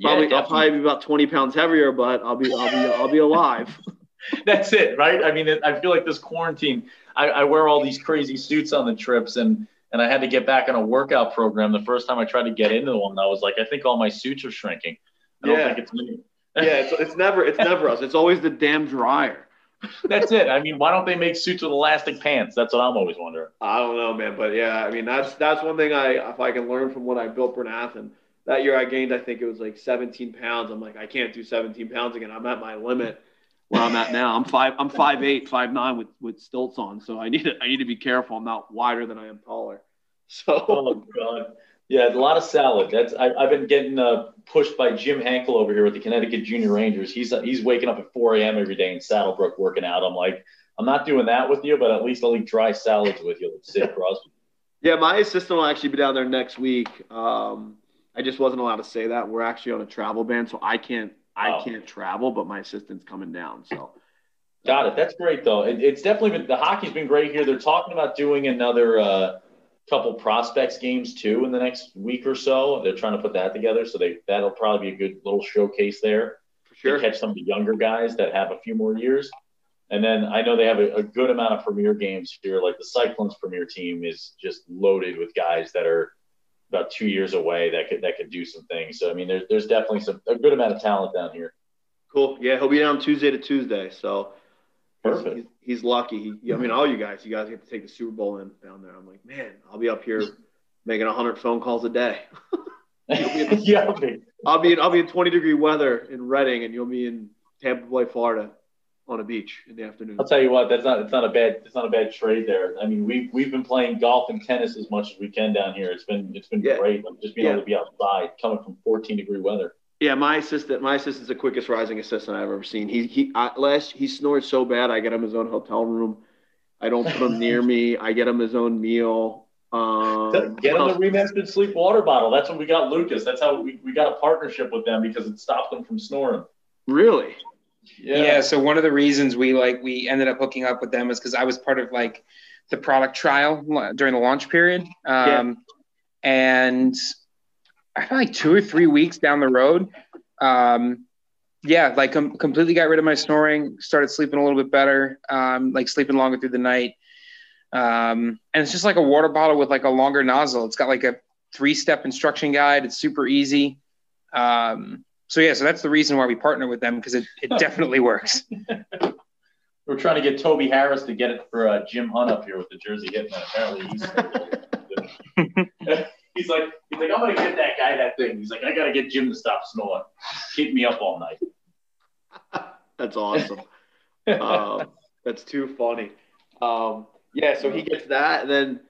Probably, yeah, I'll probably be about 20 pounds heavier, but I'll be, I'll be, I'll be alive. That's it, right? I mean, I feel like this quarantine, I, I wear all these crazy suits on the trips and, and I had to get back on a workout program. The first time I tried to get into one, I was like, I think all my suits are shrinking. I don't yeah. think it's me. yeah, it's, it's never it's never us. It's always the damn dryer. that's it. I mean, why don't they make suits with elastic pants? That's what I'm always wondering. I don't know, man, but yeah, I mean, that's that's one thing I if I can learn from what I built for Nathan. That year I gained, I think it was like 17 pounds. I'm like, I can't do 17 pounds again. I'm at my limit where I'm at now. I'm five, I'm five eight, five nine with with stilts on, so I need to I need to be careful. I'm not wider than I am taller. So. Oh God. Yeah, a lot of salad. That's I, have been getting uh, pushed by Jim Hankel over here with the Connecticut Junior Rangers. He's he's waking up at 4 a.m. every day in Saddlebrook working out. I'm like, I'm not doing that with you, but at least I'll eat dry salads with you, like Sid Crosby. Yeah, my assistant will actually be down there next week. Um, I just wasn't allowed to say that. We're actually on a travel ban, so I can't I oh. can't travel, but my assistant's coming down. So. Got it. That's great, though. It, it's definitely been the hockey's been great here. They're talking about doing another. Uh, couple prospects games too in the next week or so. They're trying to put that together, so they that'll probably be a good little showcase there. For sure. To catch some of the younger guys that have a few more years. And then I know they have a, a, good amount of premier games here. Like the Cyclones premier team is just loaded with guys that are about two years away that could that could do some things. So I mean, there's there's definitely some a good amount of talent down here. Cool. Yeah, he'll be down Tuesday to Tuesday. So Perfect. He's, he's lucky. He, I mean, all you guys, you guys get to take the Super Bowl in down there. I'm like, man, I'll be up here making hundred phone calls a day. the, yeah, I'll be, I'll be in I'll be in 20 degree weather in Reading, and you'll be in Tampa Bay, Florida, on a beach in the afternoon. I'll tell you what, that's not it's not a bad it's not a bad trade there. I mean, we've we've been playing golf and tennis as much as we can down here. It's been it's been yeah. great. Just being yeah. able to be outside, coming from 14 degree weather. Yeah, my assistant, my assistant's the quickest rising assistant I've ever seen. He he I, last he snores so bad, I get him his own hotel room. I don't put him near me. I get him his own meal. Um, get him the remastered sleep water bottle. That's when we got Lucas. That's how we, we got a partnership with them because it stopped them from snoring. Really? Yeah. yeah. So one of the reasons we like we ended up hooking up with them is because I was part of like the product trial during the launch period. Um, yeah. And I feel like two or three weeks down the road, um, yeah, like com- completely got rid of my snoring, started sleeping a little bit better, um, like sleeping longer through the night. Um, and it's just like a water bottle with like a longer nozzle. It's got like a three step instruction guide. It's super easy. Um, so yeah, so that's the reason why we partner with them because it, it definitely works. We're trying to get Toby Harris to get it for uh, Jim Hunt up here with the Jersey Hitmen. Apparently, he's he's like, he's like, I'm gonna get that guy that thing. He's like, I gotta get Jim to stop snoring. Keep me up all night. that's awesome. um, that's too funny. Um, yeah, so he gets that, and then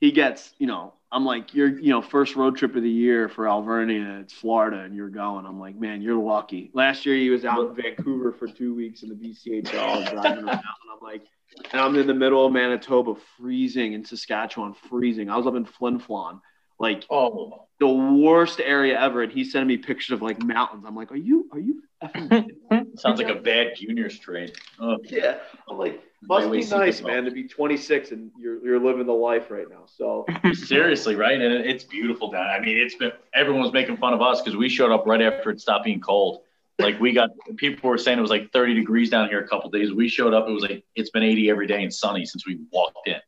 he gets, you know, I'm like, you're, you know, first road trip of the year for Alvernia. It's Florida, and you're going. I'm like, man, you're lucky. Last year he was out in Vancouver for two weeks in the BCHL driving around. And I'm like, and I'm in the middle of Manitoba, freezing, in Saskatchewan, freezing. I was up in Flin Flon, like Oh, the worst area ever. And he's sending me pictures of like mountains. I'm like, are you, are you? sounds like a bad juniors trade. Oh, yeah. I'm like, must Highway be nice, super man, to be 26 and you're you're living the life right now. So seriously, right? And it's beautiful down. I mean, it's been everyone was making fun of us because we showed up right after it stopped being cold. Like we got people were saying it was like 30 degrees down here a couple days. We showed up, it was like it's been 80 every day and sunny since we walked in.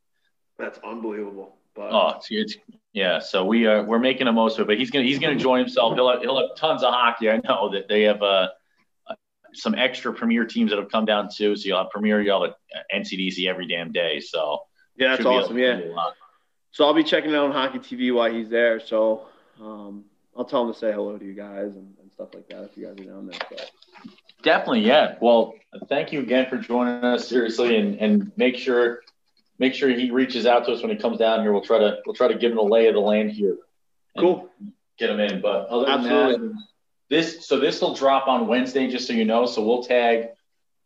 that's unbelievable. But Oh, it's, it's yeah. So we are we're making the most of it. But he's gonna he's gonna enjoy himself. He'll have, he'll have tons of hockey. I know that they have uh, some extra premier teams that have come down too. So you'll have premier, you'll have NCDC every damn day. So yeah, that's should be able awesome. Yeah. do a lot. So I'll be checking out on Hockey TV while he's there. So um, I'll tell him to say hello to you guys and, and stuff like that if you guys are down there. So Definitely, yeah. Well, thank you again for joining us seriously, and and make sure make sure he reaches out to us when he comes down here. We'll try to we'll try to give him a lay of the land here. cool. Get him in. But other than Absolutely. that, this so this will drop on Wednesday, just so you know. So we'll tag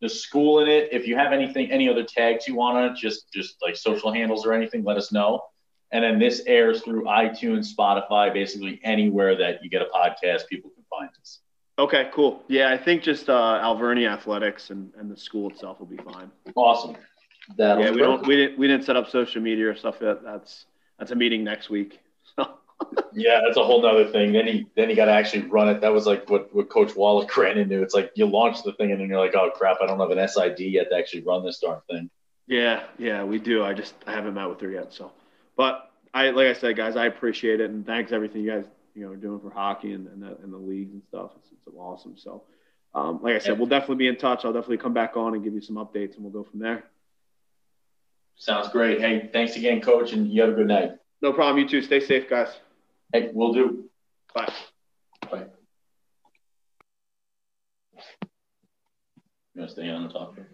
the school in it. If you have anything, any other tags you want to just just like social handles or anything, let us know. And then this airs through iTunes, Spotify, basically anywhere that you get a podcast, people can find us. Okay, cool. Yeah, I think just uh, Alvernia Athletics and, and the school itself will be fine. Awesome. That'll yeah, we don't we didn't we didn't set up social media or stuff yet. That's that's a meeting next week. Yeah, that's a whole nother thing. Then he then he got to actually run it. That was like what, what Coach Wallack ran into. It's like you launch the thing and then you're like, oh crap, I don't have an SID yet to actually run this darn thing. Yeah, yeah, we do. I just I haven't met with her yet. So, but I like I said, guys, I appreciate it and thanks everything you guys you know are doing for hockey and and the, and the leagues and stuff. It's, it's awesome. So, um, like I said, we'll definitely be in touch. I'll definitely come back on and give you some updates and we'll go from there. Sounds great. Hey, thanks again, Coach, and you have a good night. No problem. You too. Stay safe, guys. Hey, we'll do. Bye. Bye. You want to stay on the topic?